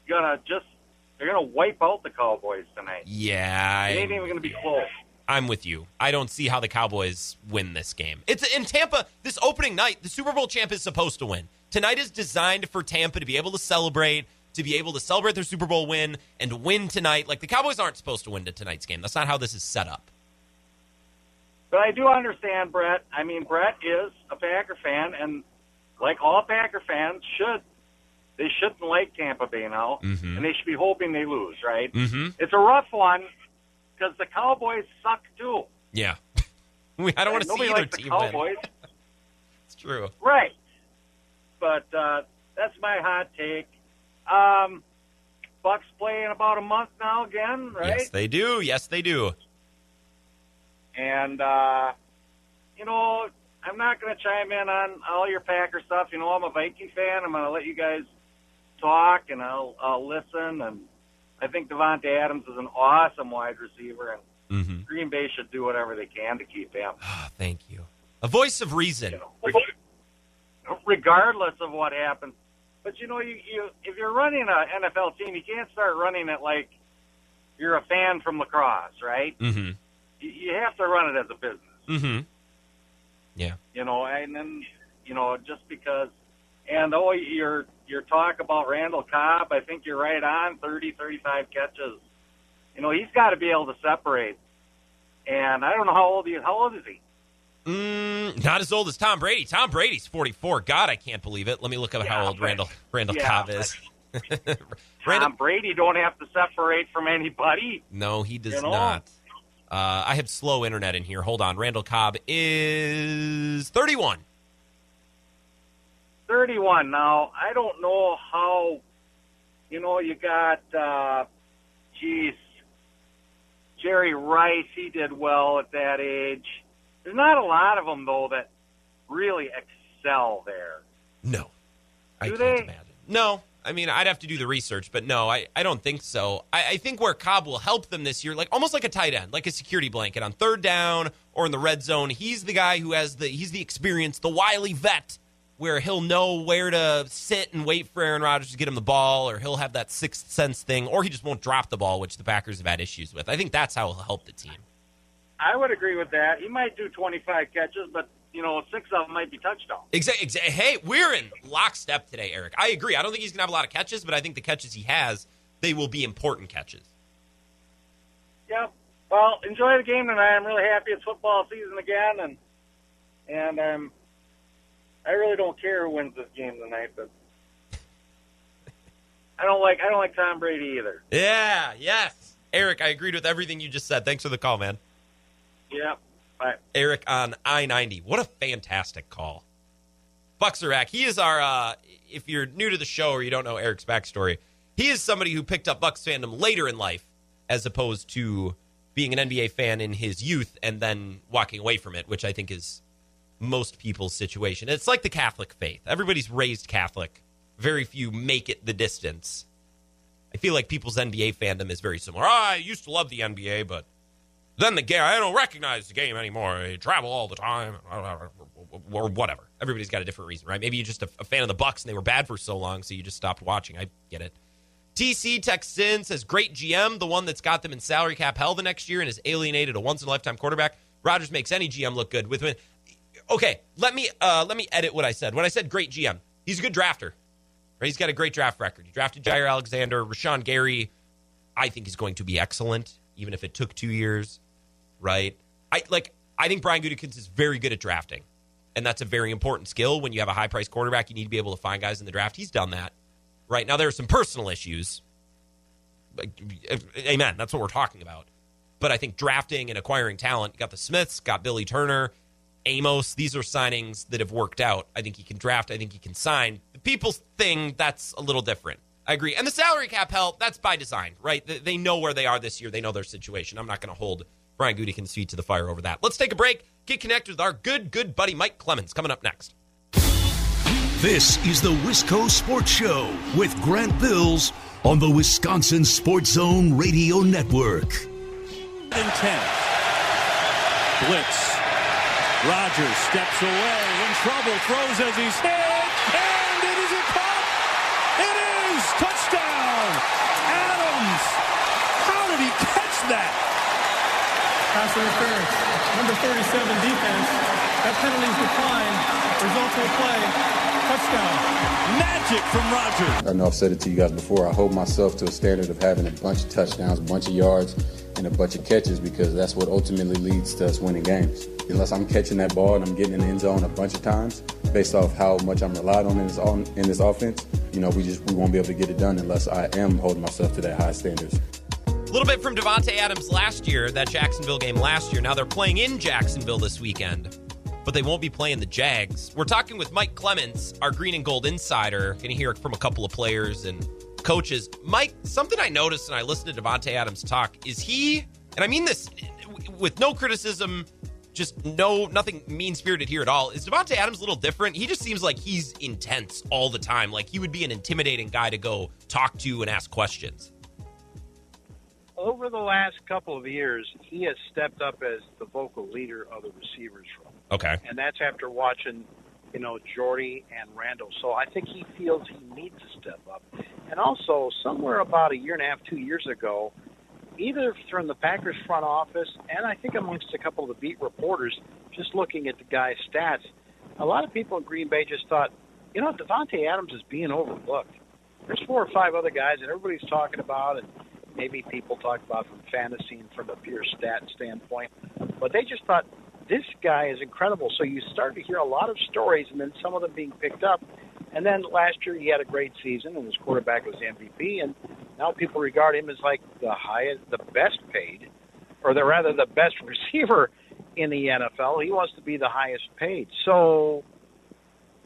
gonna just they're gonna wipe out the Cowboys tonight. Yeah, it ain't even gonna be close. I'm with you. I don't see how the Cowboys win this game. It's in Tampa this opening night. The Super Bowl champ is supposed to win. Tonight is designed for Tampa to be able to celebrate, to be able to celebrate their Super Bowl win and win tonight. Like the Cowboys aren't supposed to win tonight's game. That's not how this is set up. But I do understand Brett. I mean, Brett is a Packer fan, and like all Packer fans should, they shouldn't like Tampa Bay now, Mhm. and they should be hoping they lose. Right? Mm-hmm. It's a rough one because the Cowboys suck too. Yeah. We- I don't want to see either the team win. Cowboys. It's true. Right. But uh, that's my hot take. Um, Bucks play in about a month now again, right? Yes, they do. Yes, they do. And uh, you know, I'm not going to chime in on all your Packer stuff. You know, I'm a Viking fan. I'm going to let you guys talk, and I'll I'll listen. And I think Davante Adams is an awesome wide receiver, and Mm-hmm. Green Bay should do whatever they can to keep him. Thank you. A voice of reason. regardless of what happens. But you know, you, you if you're running an NFL team, you can't start running it like you're a fan from La Crosse, right? Mm-hmm. You, you have to run it as a business, Mm-hmm. Yeah. you know. And then, you know, just because. And oh, your your talk about Randall Cobb, I think you're right on. Thirty, thirty-five catches. You know, he's got to be able to separate. And I don't know how old he is. How old is he? Mm, not as old as Tom Brady. Tom Brady's 44. God, I can't believe it. Let me look up how old Randall Randall Yeah, Cobb is. Tom Brady don't have to separate from anybody. No, he does You know? not. Uh, I have slow internet in here. Hold on. Randall Cobb is 31. 31 now i don't know how you know you got uh geez jerry rice he did well at that age there's not a lot of them though that really excel there No. I do can't they imagine. No. I mean, I'd have to do the research, but no, I, I don't think so. I, I think where Cobb will help them this year, like almost like a tight end, like a security blanket on third down or in the red zone. He's the guy who has the he's the experience, the wily vet, where he'll know where to sit and wait for Aaron Rodgers to get him the ball, or he'll have that sixth sense thing, or he just won't drop the ball, which the Packers have had issues with. I think that's how he'll help the team. i would agree with that he might do 25 catches but you know six of them might be touchdowns Exactly. Exa- hey, we're in lockstep today, Eric. I agree. I don't think he's gonna have a lot of catches, but I think the catches he has, they will be important catches. Yep. Well, enjoy the game tonight. I'm really happy it's football season again, and and um, I really don't care who wins this game tonight, but I don't like I don't like Tom Brady either. Yeah, yes. Eric, I agreed with everything you just said. Thanks for the call, man. Yeah. Bye. Eric on I 90. What a fantastic call. Back. He is our, uh, if you're new to the show or you don't know Eric's backstory, he is somebody who picked up Bucks fandom later in life as opposed to being an NBA fan in his youth and then walking away from it, which I think is most people's situation. It's like the Catholic faith. Everybody's raised Catholic. Very few make it the distance. I feel like people's NBA fandom is very similar. Oh, I used to love the NBA, but then the game, I don't recognize the game anymore. I travel all the time, or whatever. Everybody's got a different reason, right? Maybe you're just a, a fan of the Bucks and they were bad for so long, so you just stopped watching. I get it. TC texts in says, "Great GM, the one that's got them in salary cap hell the next year and has alienated a once in a lifetime quarterback. Rodgers makes any GM look good with." him. Okay, let me uh, let me edit what I said. When I said great GM, he's a good drafter. Right? He's got a great draft record. He drafted Jaire Alexander, Rashan Gary. I think he's going to be excellent, even if it took two years. Right? I like. I think Brian Gutekunst is very good at drafting, and that's a very important skill. When you have a high price quarterback, you need to be able to find guys in the draft. He's done that. Right now, there are some personal issues. Like, Amen. That's what we're talking about. But I think drafting and acquiring talent, you got the Smiths, got Billy Turner, Amos. These are signings that have worked out. I think he can draft. I think he can sign. The people's thing, that's a little different. I agree. And the salary cap help, that's by design, right? They know where they are this year. They know their situation. I'm not going to hold Brian can feet to the fire over that. Let's take a break. Get connected with our good, good buddy Mike Clemens coming up next. This is the Wisco Sports Show with Grant Bills on the Wisconsin Sports Zone Radio Network. And 10. Blitz. Rodgers steps away, in trouble, throws as he's hit, and it is a caught. It is touchdown. Adams. How did he catch that? Pass interference. Number 37 defense. That penalty's declined. Results will play. Touchdown. Magic from Rodgers. I know I've said it to you guys before. I hold myself to a standard of having a bunch of touchdowns, a bunch of yards, and a bunch of catches because that's what ultimately leads to us winning games. Unless I'm catching that ball and I'm getting in the end zone a bunch of times, based off how much I'm relied on in this, on, in this offense, you know, we just we won't be able to get it done unless I am holding myself to that high standards. A little bit from Davante Adams last year, that Jacksonville game last year. Now they're playing in Jacksonville this weekend but they won't be playing the Jags. We're talking with Mike Clemens, our green and gold insider. Going to hear from a couple of players and coaches. Mike, something I noticed and I listened to Davante Adams talk is he, and I mean this with no criticism, just no nothing mean spirited here at all. Is Davante Adams a little different? He just seems like he's intense all the time. Like he would be an intimidating guy to go talk to and ask questions. Over the last couple of years, he has stepped up as the vocal leader of the receivers room. Okay. And that's after watching, you know, Jordy and Randall. So I think he feels he needs to step up. And also, somewhere about a year and a half, two years ago, either from the Packers front office and I think amongst a couple of the beat reporters, just looking at the guy's stats, a lot of people in Green Bay just thought, you know, Davante Adams is being overlooked. There's four or five other guys that everybody's talking about, and maybe people talk about from fantasy and from a pure stat standpoint. But they just thought this guy is incredible. So you start to hear a lot of stories, and then some of them being picked up. And then last year he had a great season, and his quarterback was MVP. And now people regard him as like the highest, the best paid, or the rather the best receiver in the NFL. He wants to be the highest paid. So,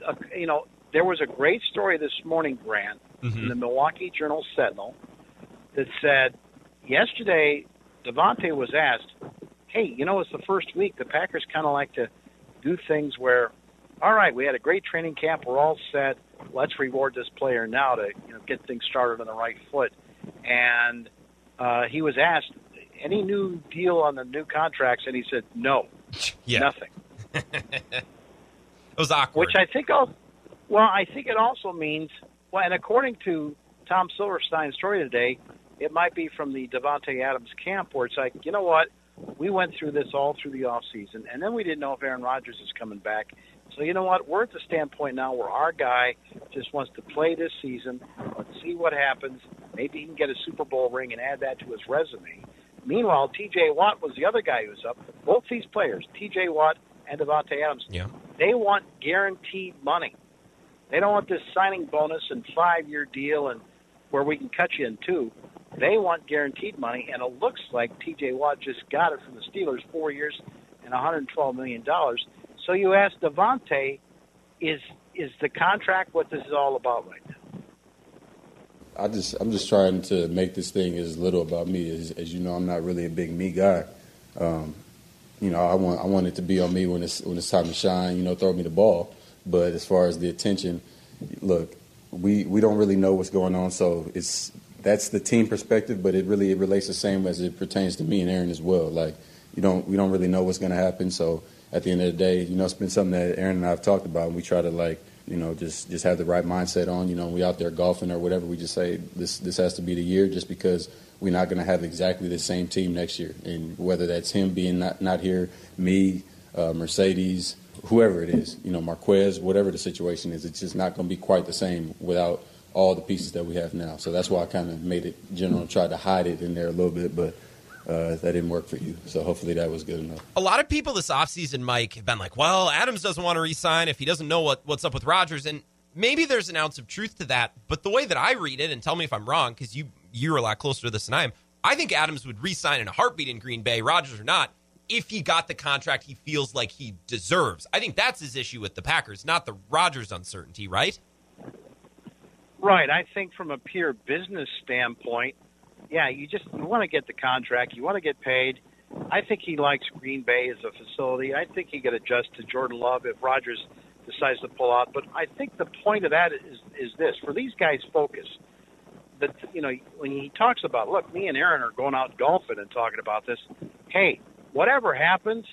uh, you know, there was a great story this morning, Grant, mm-hmm. in the Milwaukee Journal Sentinel that said yesterday Davante was asked, hey, you know, it's the first week. The Packers kind of like to do things where, all right, we had a great training camp. We're all set. Let's reward this player now to you know get things started on the right foot. And uh, he was asked any new deal on the new contracts, and he said no, yeah. nothing. it was awkward. Which I think, also, well, I think it also means, well, and according to Tom Silverstein's story today, it might be from the Davante Adams camp where it's like, you know what, we went through this all through the off season, and then we didn't know if Aaron Rodgers is coming back. So you know what? We're at the standpoint now where our guy just wants to play this season. Let's see what happens. Maybe he can get a Super Bowl ring and add that to his resume. Meanwhile, T.J. Watt was the other guy who was up. Both these players, T.J. Watt and Davante Adams, Yeah. they want guaranteed money. They don't want this signing bonus and five-year deal and where we can cut you in two. They want guaranteed money, and it looks like T.J. Watt just got it from the Steelers, four years and 112 million dollars. So you ask Davante, is is the contract what this is all about right now? I just I'm just trying to make this thing as little about me as, as you know I'm not really a big me guy. Um, you know I want I want it to be on me when it's when it's time to shine. You know throw me the ball. But as far as the attention, look, we we don't really know what's going on. So it's that's the team perspective, but it really it relates the same as it pertains to me and Aaron as well. Like you don't we don't really know what's going to happen. So at the end of the day, you know it's been something that Aaron and I have talked about, and we try to like you know, just just have the right mindset on. You know, we out there golfing or whatever. We just say this this has to be the year, just because we're not going to have exactly the same team next year. And whether that's him being not not here, me, uh, Marcedes, whoever it is, you know, Marquez, whatever the situation is, it's just not going to be quite the same without all the pieces that we have now. So that's why I kind of made it general tried to hide it in there a little bit, but. Uh, that didn't work for you, so hopefully that was good enough. A lot of people this offseason, Mike, have been like, well, Adams doesn't want to resign if he doesn't know what, what's up with Rodgers. And maybe there's an ounce of truth to that. But the way that I read it, and tell me if I'm wrong, because you, you're a lot closer to this than I am, I think Adams would resign in a heartbeat in Green Bay, Rodgers or not, if he got the contract he feels like he deserves. I think that's his issue with the Packers, not the Rodgers uncertainty, right? Right. I think from a pure business standpoint, yeah, you just you want to get the contract, you want to get paid. I think he likes Green Bay as a facility. I think he could adjust to Jordan Love if Rodgers decides to pull out. But I think the point of that is is this: for these guys, focus. That you know, when he talks about, look, me and Aaron are going out golfing and talking about this. Hey, whatever happens,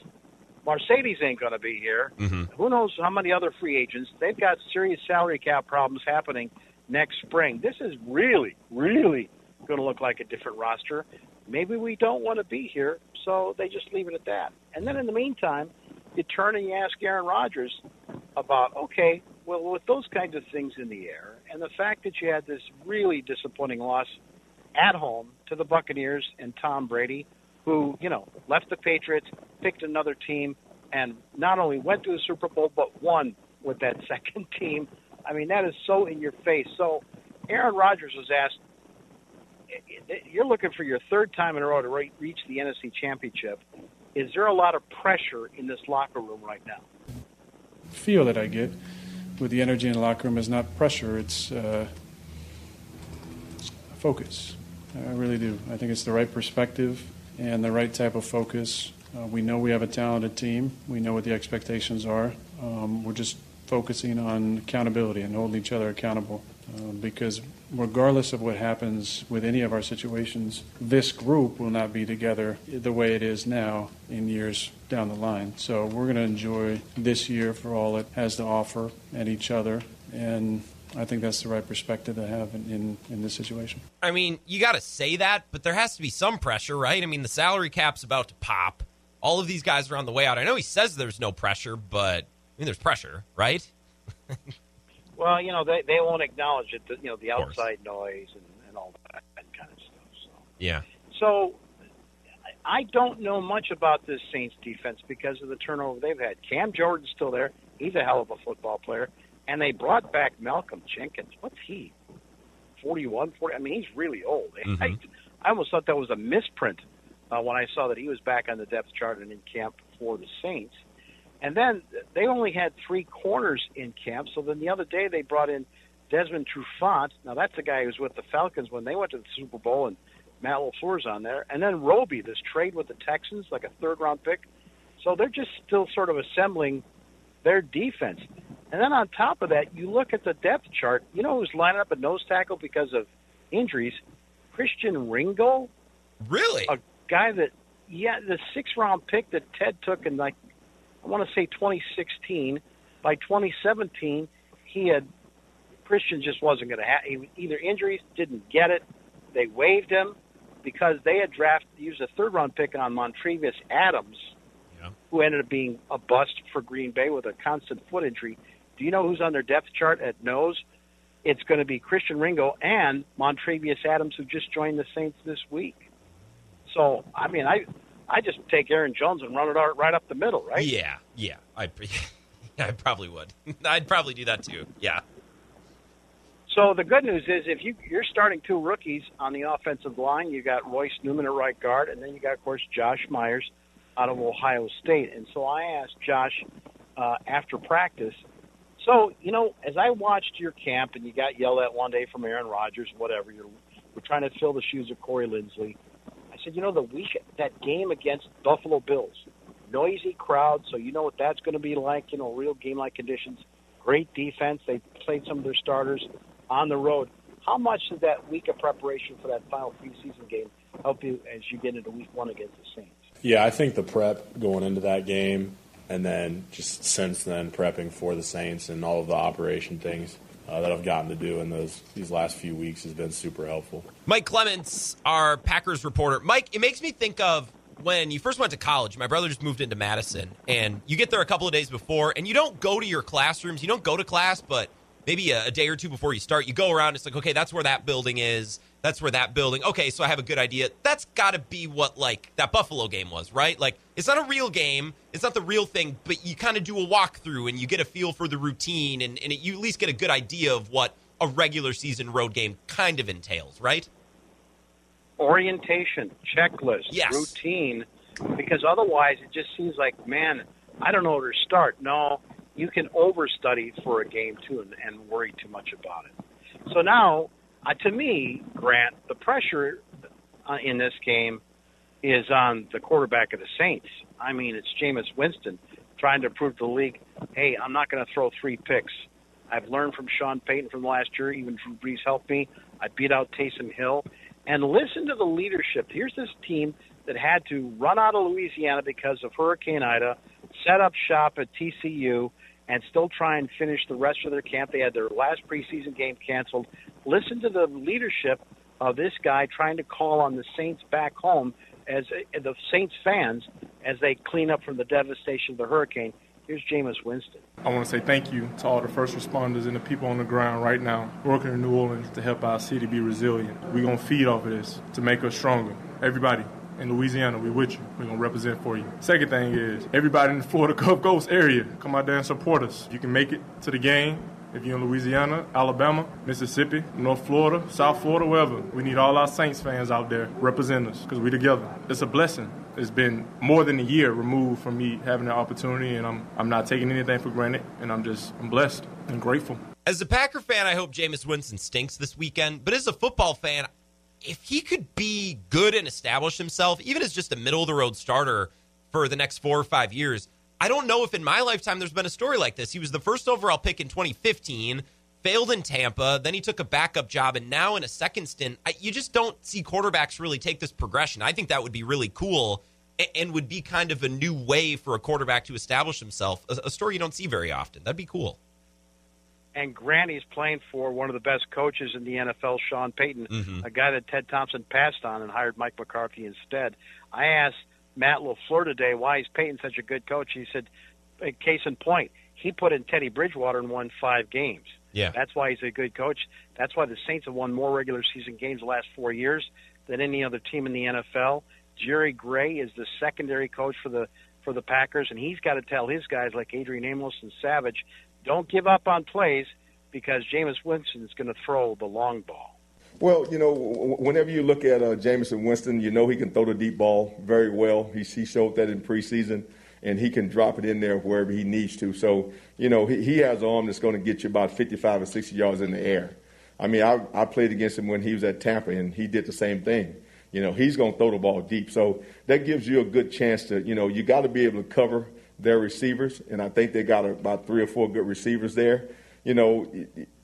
Marcedes ain't going to be here. Mm-hmm. Who knows how many other free agents? They've got serious salary cap problems happening next spring. This is really, really going to look like a different roster. Maybe we don't want to be here, so they just leave it at that. And then in the meantime, you turn and you ask Aaron Rodgers about, okay, well, with those kinds of things in the air, and the fact that you had this really disappointing loss at home to the Buccaneers and Tom Brady, who, you know, left the Patriots, picked another team, and not only went to the Super Bowl, but won with that second team. I mean, that is so in your face. So Aaron Rodgers was asked, you're looking for your third time in a row to re- reach the NFC Championship. Is there a lot of pressure in this locker room right now? Feel that I get with the energy in the locker room is not pressure; it's uh, focus. I really do. I think it's the right perspective and the right type of focus. Uh, we know we have a talented team. We know what the expectations are. Um, we're just focusing on accountability and holding each other accountable. Uh, because regardless of what happens with any of our situations, this group will not be together the way it is now in years down the line. So we're going to enjoy this year for all it has to offer and each other. And I think that's the right perspective to have in, in, in this situation. I mean, you got to say that, but there has to be some pressure, right? I mean, the salary cap's about to pop. All of these guys are on the way out. I know he says there's no pressure, but mean, there's pressure, right? Well, you know, they they won't acknowledge it. You know, the outside noise and, and all that kind of stuff. So. Yeah. So I don't know much about this Saints defense because of the turnover they've had. Cam Jordan's still there. He's a hell of a football player. And they brought back Malcolm Jenkins. What's he? 41, 40? I mean, he's really old. Mm-hmm. I, I almost thought that was a misprint uh, when I saw that he was back on the depth chart and in camp for the Saints. And then they only had three corners in camp. So then the other day they brought in Desmond Trufant. Now that's the guy who was with the Falcons when they went to the Super Bowl, and Matt LaFleur's on there. And then Roby, this trade with the Texans, like a third round pick. So they're just still sort of assembling their defense. And then on top of that, you look at the depth chart. You know who's lining up at nose tackle because of injuries? Christian Ringo. Really? A guy that, yeah, the six round pick that Ted took in like I want to say 2016. By 2017, he had Christian just wasn't going to have either injuries, didn't get it. They waived him because they had drafted used a third round pick on Montravius Adams, yeah. who ended up being a bust for Green Bay with a constant foot injury. Do you know who's on their depth chart at nose? It's going to be Christian Ringo and Montravius Adams, who just joined the Saints this week. So I mean, I I just take Aaron Jones and run it right up the middle, right? Yeah, yeah. I I probably would. I'd probably do that too. Yeah. So the good news is, if you you're starting two rookies on the offensive line, you got Royce Newman at right guard, and then you got, of course, Josh Myers out of Ohio State. And so I asked Josh uh, after practice. So you know, as I watched your camp, and you got yelled at one day from Aaron Rodgers, whatever. You're we're trying to fill the shoes of Corey Linsley. Said, you know, the week that game against Buffalo Bills, noisy crowd, so you know what that's going to be like. You know, real game-like conditions. Great defense. They played some of their starters on the road. How much did that week of preparation for that final preseason game help you as you get into week one against the Saints? Yeah, I think the prep going into that game and then just since then prepping for the Saints and all of the operation things uh, that I've gotten to do in those these last few weeks has been super helpful. Mike Clemens, our Packers reporter. Mike, it makes me think of when you first went to college. My brother just moved into Madison, and you get there a couple of days before, and you don't go to your classrooms. You don't go to class, but maybe a, a, day or two before you start, you go around. It's like, okay, that's where that building is. That's where that building. Okay, so I have a good idea. That's got to be what like that Buffalo game was, right? Like it's not a real game. It's not the real thing, but you kind of do a walkthrough and you get a feel for the routine, and, and it, you at least get a good idea of what a regular season road game kind of entails, right? Orientation, checklist, yes. routine, because otherwise it just seems like, man, I don't know where to start. No, you can overstudy for a game too and, and worry too much about it. So now, uh, to me, Grant, the pressure uh, in this game is on the quarterback of the Saints. I mean, it's Jameis Winston trying to prove to the league, hey, I'm not going to throw three picks. I've learned from Sean Payton from last year. Even Drew Brees helped me. I beat out Taysom Hill. And listen to the leadership. Here's this team that had to run out of Louisiana because of Hurricane Ida, set up shop at TCU, and still try and finish the rest of their camp. They had their last preseason game canceled. Listen to the leadership of this guy trying to call on the Saints back home as uh, the Saints fans as they clean up from the devastation of the hurricane. Here's Jameis Winston. I want to say thank you to all the first responders and the people on the ground right now working in New Orleans to help our city be resilient. We're going to feed off of this to make us stronger. Everybody, in Louisiana, we with you. We're gonna represent for you. Second thing is everybody in the Florida Gulf Coast area, come out there and support us. You can make it to the game. If you're in Louisiana, Alabama, Mississippi, North Florida, South Florida, wherever, we need all our Saints fans out there represent us because we together. It's a blessing. It's been more than a year removed from me having the opportunity, and I'm I'm not taking anything for granted, and I'm just I'm blessed and grateful. As a Packer fan, I hope Jameis Winston stinks this weekend. But as a football fan, if he could be good and establish himself, even as just a middle of the road starter for the next four or five years, I don't know if in my lifetime there's been a story like this. He was the first overall pick in 2015, failed in Tampa, then he took a backup job, and now in a second stint, I, you just don't see quarterbacks really take this progression. I think that would be really cool and would be kind of a new way for a quarterback to establish himself. A, a story you don't see very often. That'd be cool and Granny's playing for one of the best coaches in the NFL, Sean Payton, mm-hmm. a guy that Ted Thompson passed on and hired Mike McCarthy instead. I asked Matt LaFleur today why is Payton such a good coach. He said, case in point, he put in Teddy Bridgewater and won five games. Yeah. That's why he's a good coach. That's why the Saints have won more regular season games the last four years than any other team in the NFL. Jerry Gray is the secondary coach for the for the Packers, and he's got to tell his guys like Adrian Amos and Savage don't give up on plays because Jameis Winston is going to throw the long ball. Well, you know, whenever you look at uh, Winston, you know he can throw the deep ball very well. He, he showed that in preseason, and he can drop it in there wherever he needs to. So, you know, he, he has an arm that's going to get you about 55 or 60 yards in the air. I mean, I, I played against him when he was at Tampa, and he did the same thing. You know, he's going to throw the ball deep. So that gives you a good chance to, you know, you got to be able to cover – their receivers, and I think they got about three or four good receivers there. You know,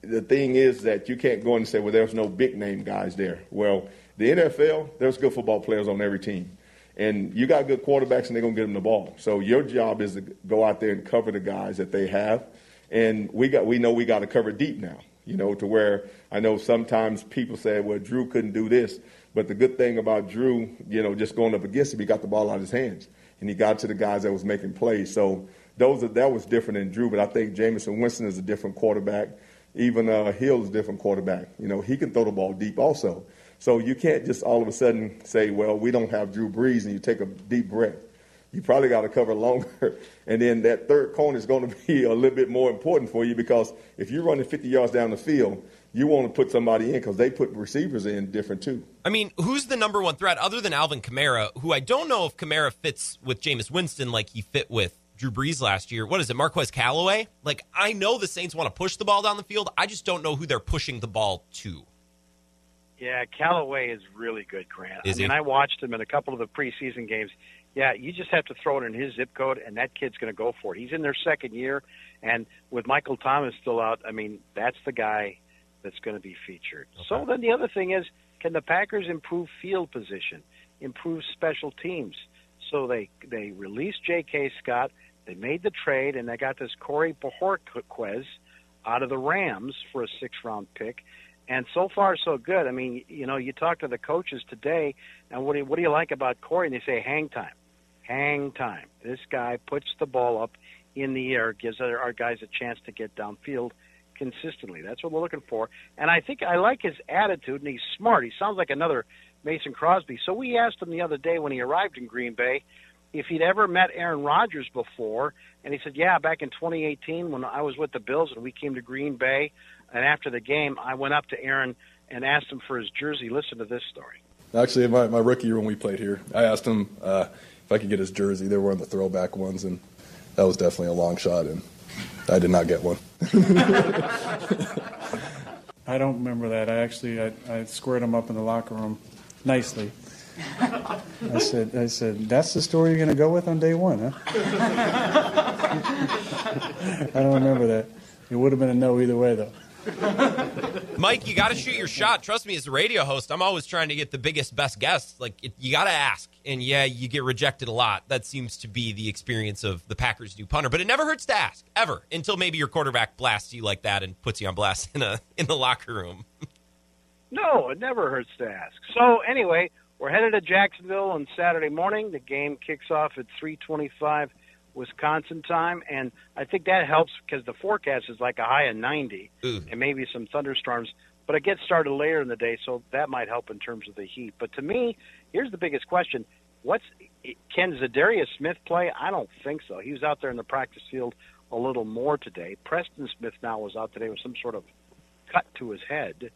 the thing is that you can't go in and say, well, there's no big name guys there. Well, the NFL, there's good football players on every team. And you got good quarterbacks, and they're going to get them the ball. So your job is to go out there and cover the guys that they have. And we got we know we got to cover deep now, you know, to where I know sometimes people say, well, Drew couldn't do this. But the good thing about Drew, you know, just going up against him, he got the ball out of his hands and he got to the guys that was making plays. So those are, that was different than Drew, but I think Jamison Winston is a different quarterback. Even uh, Hill is a different quarterback. You know, he can throw the ball deep also. So you can't just all of a sudden say, well, we don't have Drew Brees, and you take a deep breath. You probably got to cover longer. And then that third corner is going to be a little bit more important for you because if you're running 50 yards down the field, you want to put somebody in because they put receivers in different too. I mean, who's the number one threat other than Alvin Kamara, who I don't know if Kamara fits with Jameis Winston like he fit with Drew Brees last year. What is it, Marquez Callaway? Like, I know the Saints want to push the ball down the field. I just don't know who they're pushing the ball to. Yeah, Callaway is really good, Grant. Is I mean, he? I watched him in a couple of the preseason games. Yeah, you just have to throw it in his zip code, and that kid's going to go for it. He's in their second year, and with Michael Thomas still out, I mean, that's the guy that's going to be featured. So then the other thing is, can the Packers improve field position, improve special teams? So they they released J.K. Scott, they made the trade, and they got this Corey Bojorquez out of the Rams for a six round pick. And so far, so good. I mean, you know, you talk to the coaches today, and what do you, what do you like about Corey? And they say hang time, hang time. This guy puts the ball up in the air, gives our guys a chance to get downfield consistently. That's what we're looking for. And I think I like his attitude, and he's smart. He sounds like another Mason Crosby. So we asked him the other day when he arrived in Green Bay if he'd ever met Aaron Rodgers before, and he said, "Yeah, back in 2018 when I was with the Bills and we came to Green Bay, and after the game, I went up to Aaron and asked him for his jersey. Listen to this story." Actually, my, my rookie year when we played here, I asked him uh, if I could get his jersey. They were one of the throwback ones, and that was definitely a long shot, and I did not get one. I don't remember that. I actually I, I squared him up in the locker room nicely. I said, I said, that's the story you're going to go with on day one, huh? I don't remember that. It would have been a no either way, though. Mike, you got to shoot your shot. Trust me, as a radio host, I'm always trying to get the biggest, best guests. Like, you got to ask. And yeah, you get rejected a lot. That seems to be the experience of the Packers' new punter. But it never hurts to ask, ever, until maybe your quarterback blasts you like that and puts you on blast in a in the locker room. No, it never hurts to ask. So anyway, we're headed to Jacksonville on Saturday morning. The game kicks off at 3:25 Wisconsin time, and I think that helps because the forecast is like a high of 90 and maybe some thunderstorms. But it gets started later in the day, so that might help in terms of the heat. But to me, here's the biggest question: What's can Za'Darius Smith play? I don't think so. He was out there in the practice field a little more today. Preston Smith now was out today with some sort of cut to his head.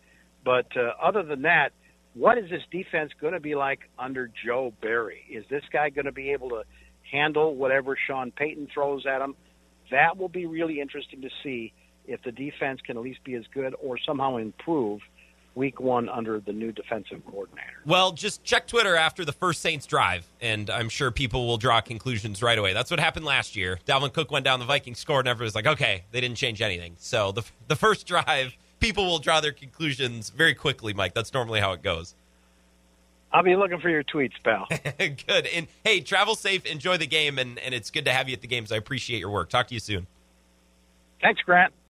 But uh, other than that, what is this defense going to be like under Joe Barry? Is this guy going to be able to handle whatever Sean Payton throws at him? That will be really interesting to see if the defense can at least be as good or somehow improve week one under the new defensive coordinator. Well, just check Twitter after the first Saints drive, and I'm sure people will draw conclusions right away. That's what happened last year. Dalvin Cook went down, the Vikings scored, and everyone was like, okay, they didn't change anything. So the, the first drive, people will draw their conclusions very quickly, Mike. That's normally how it goes. I'll be looking for your tweets, pal. good. And hey, travel safe, enjoy the game, and, and it's good to have you at the games. I appreciate your work. Talk to you soon. Thanks, Grant.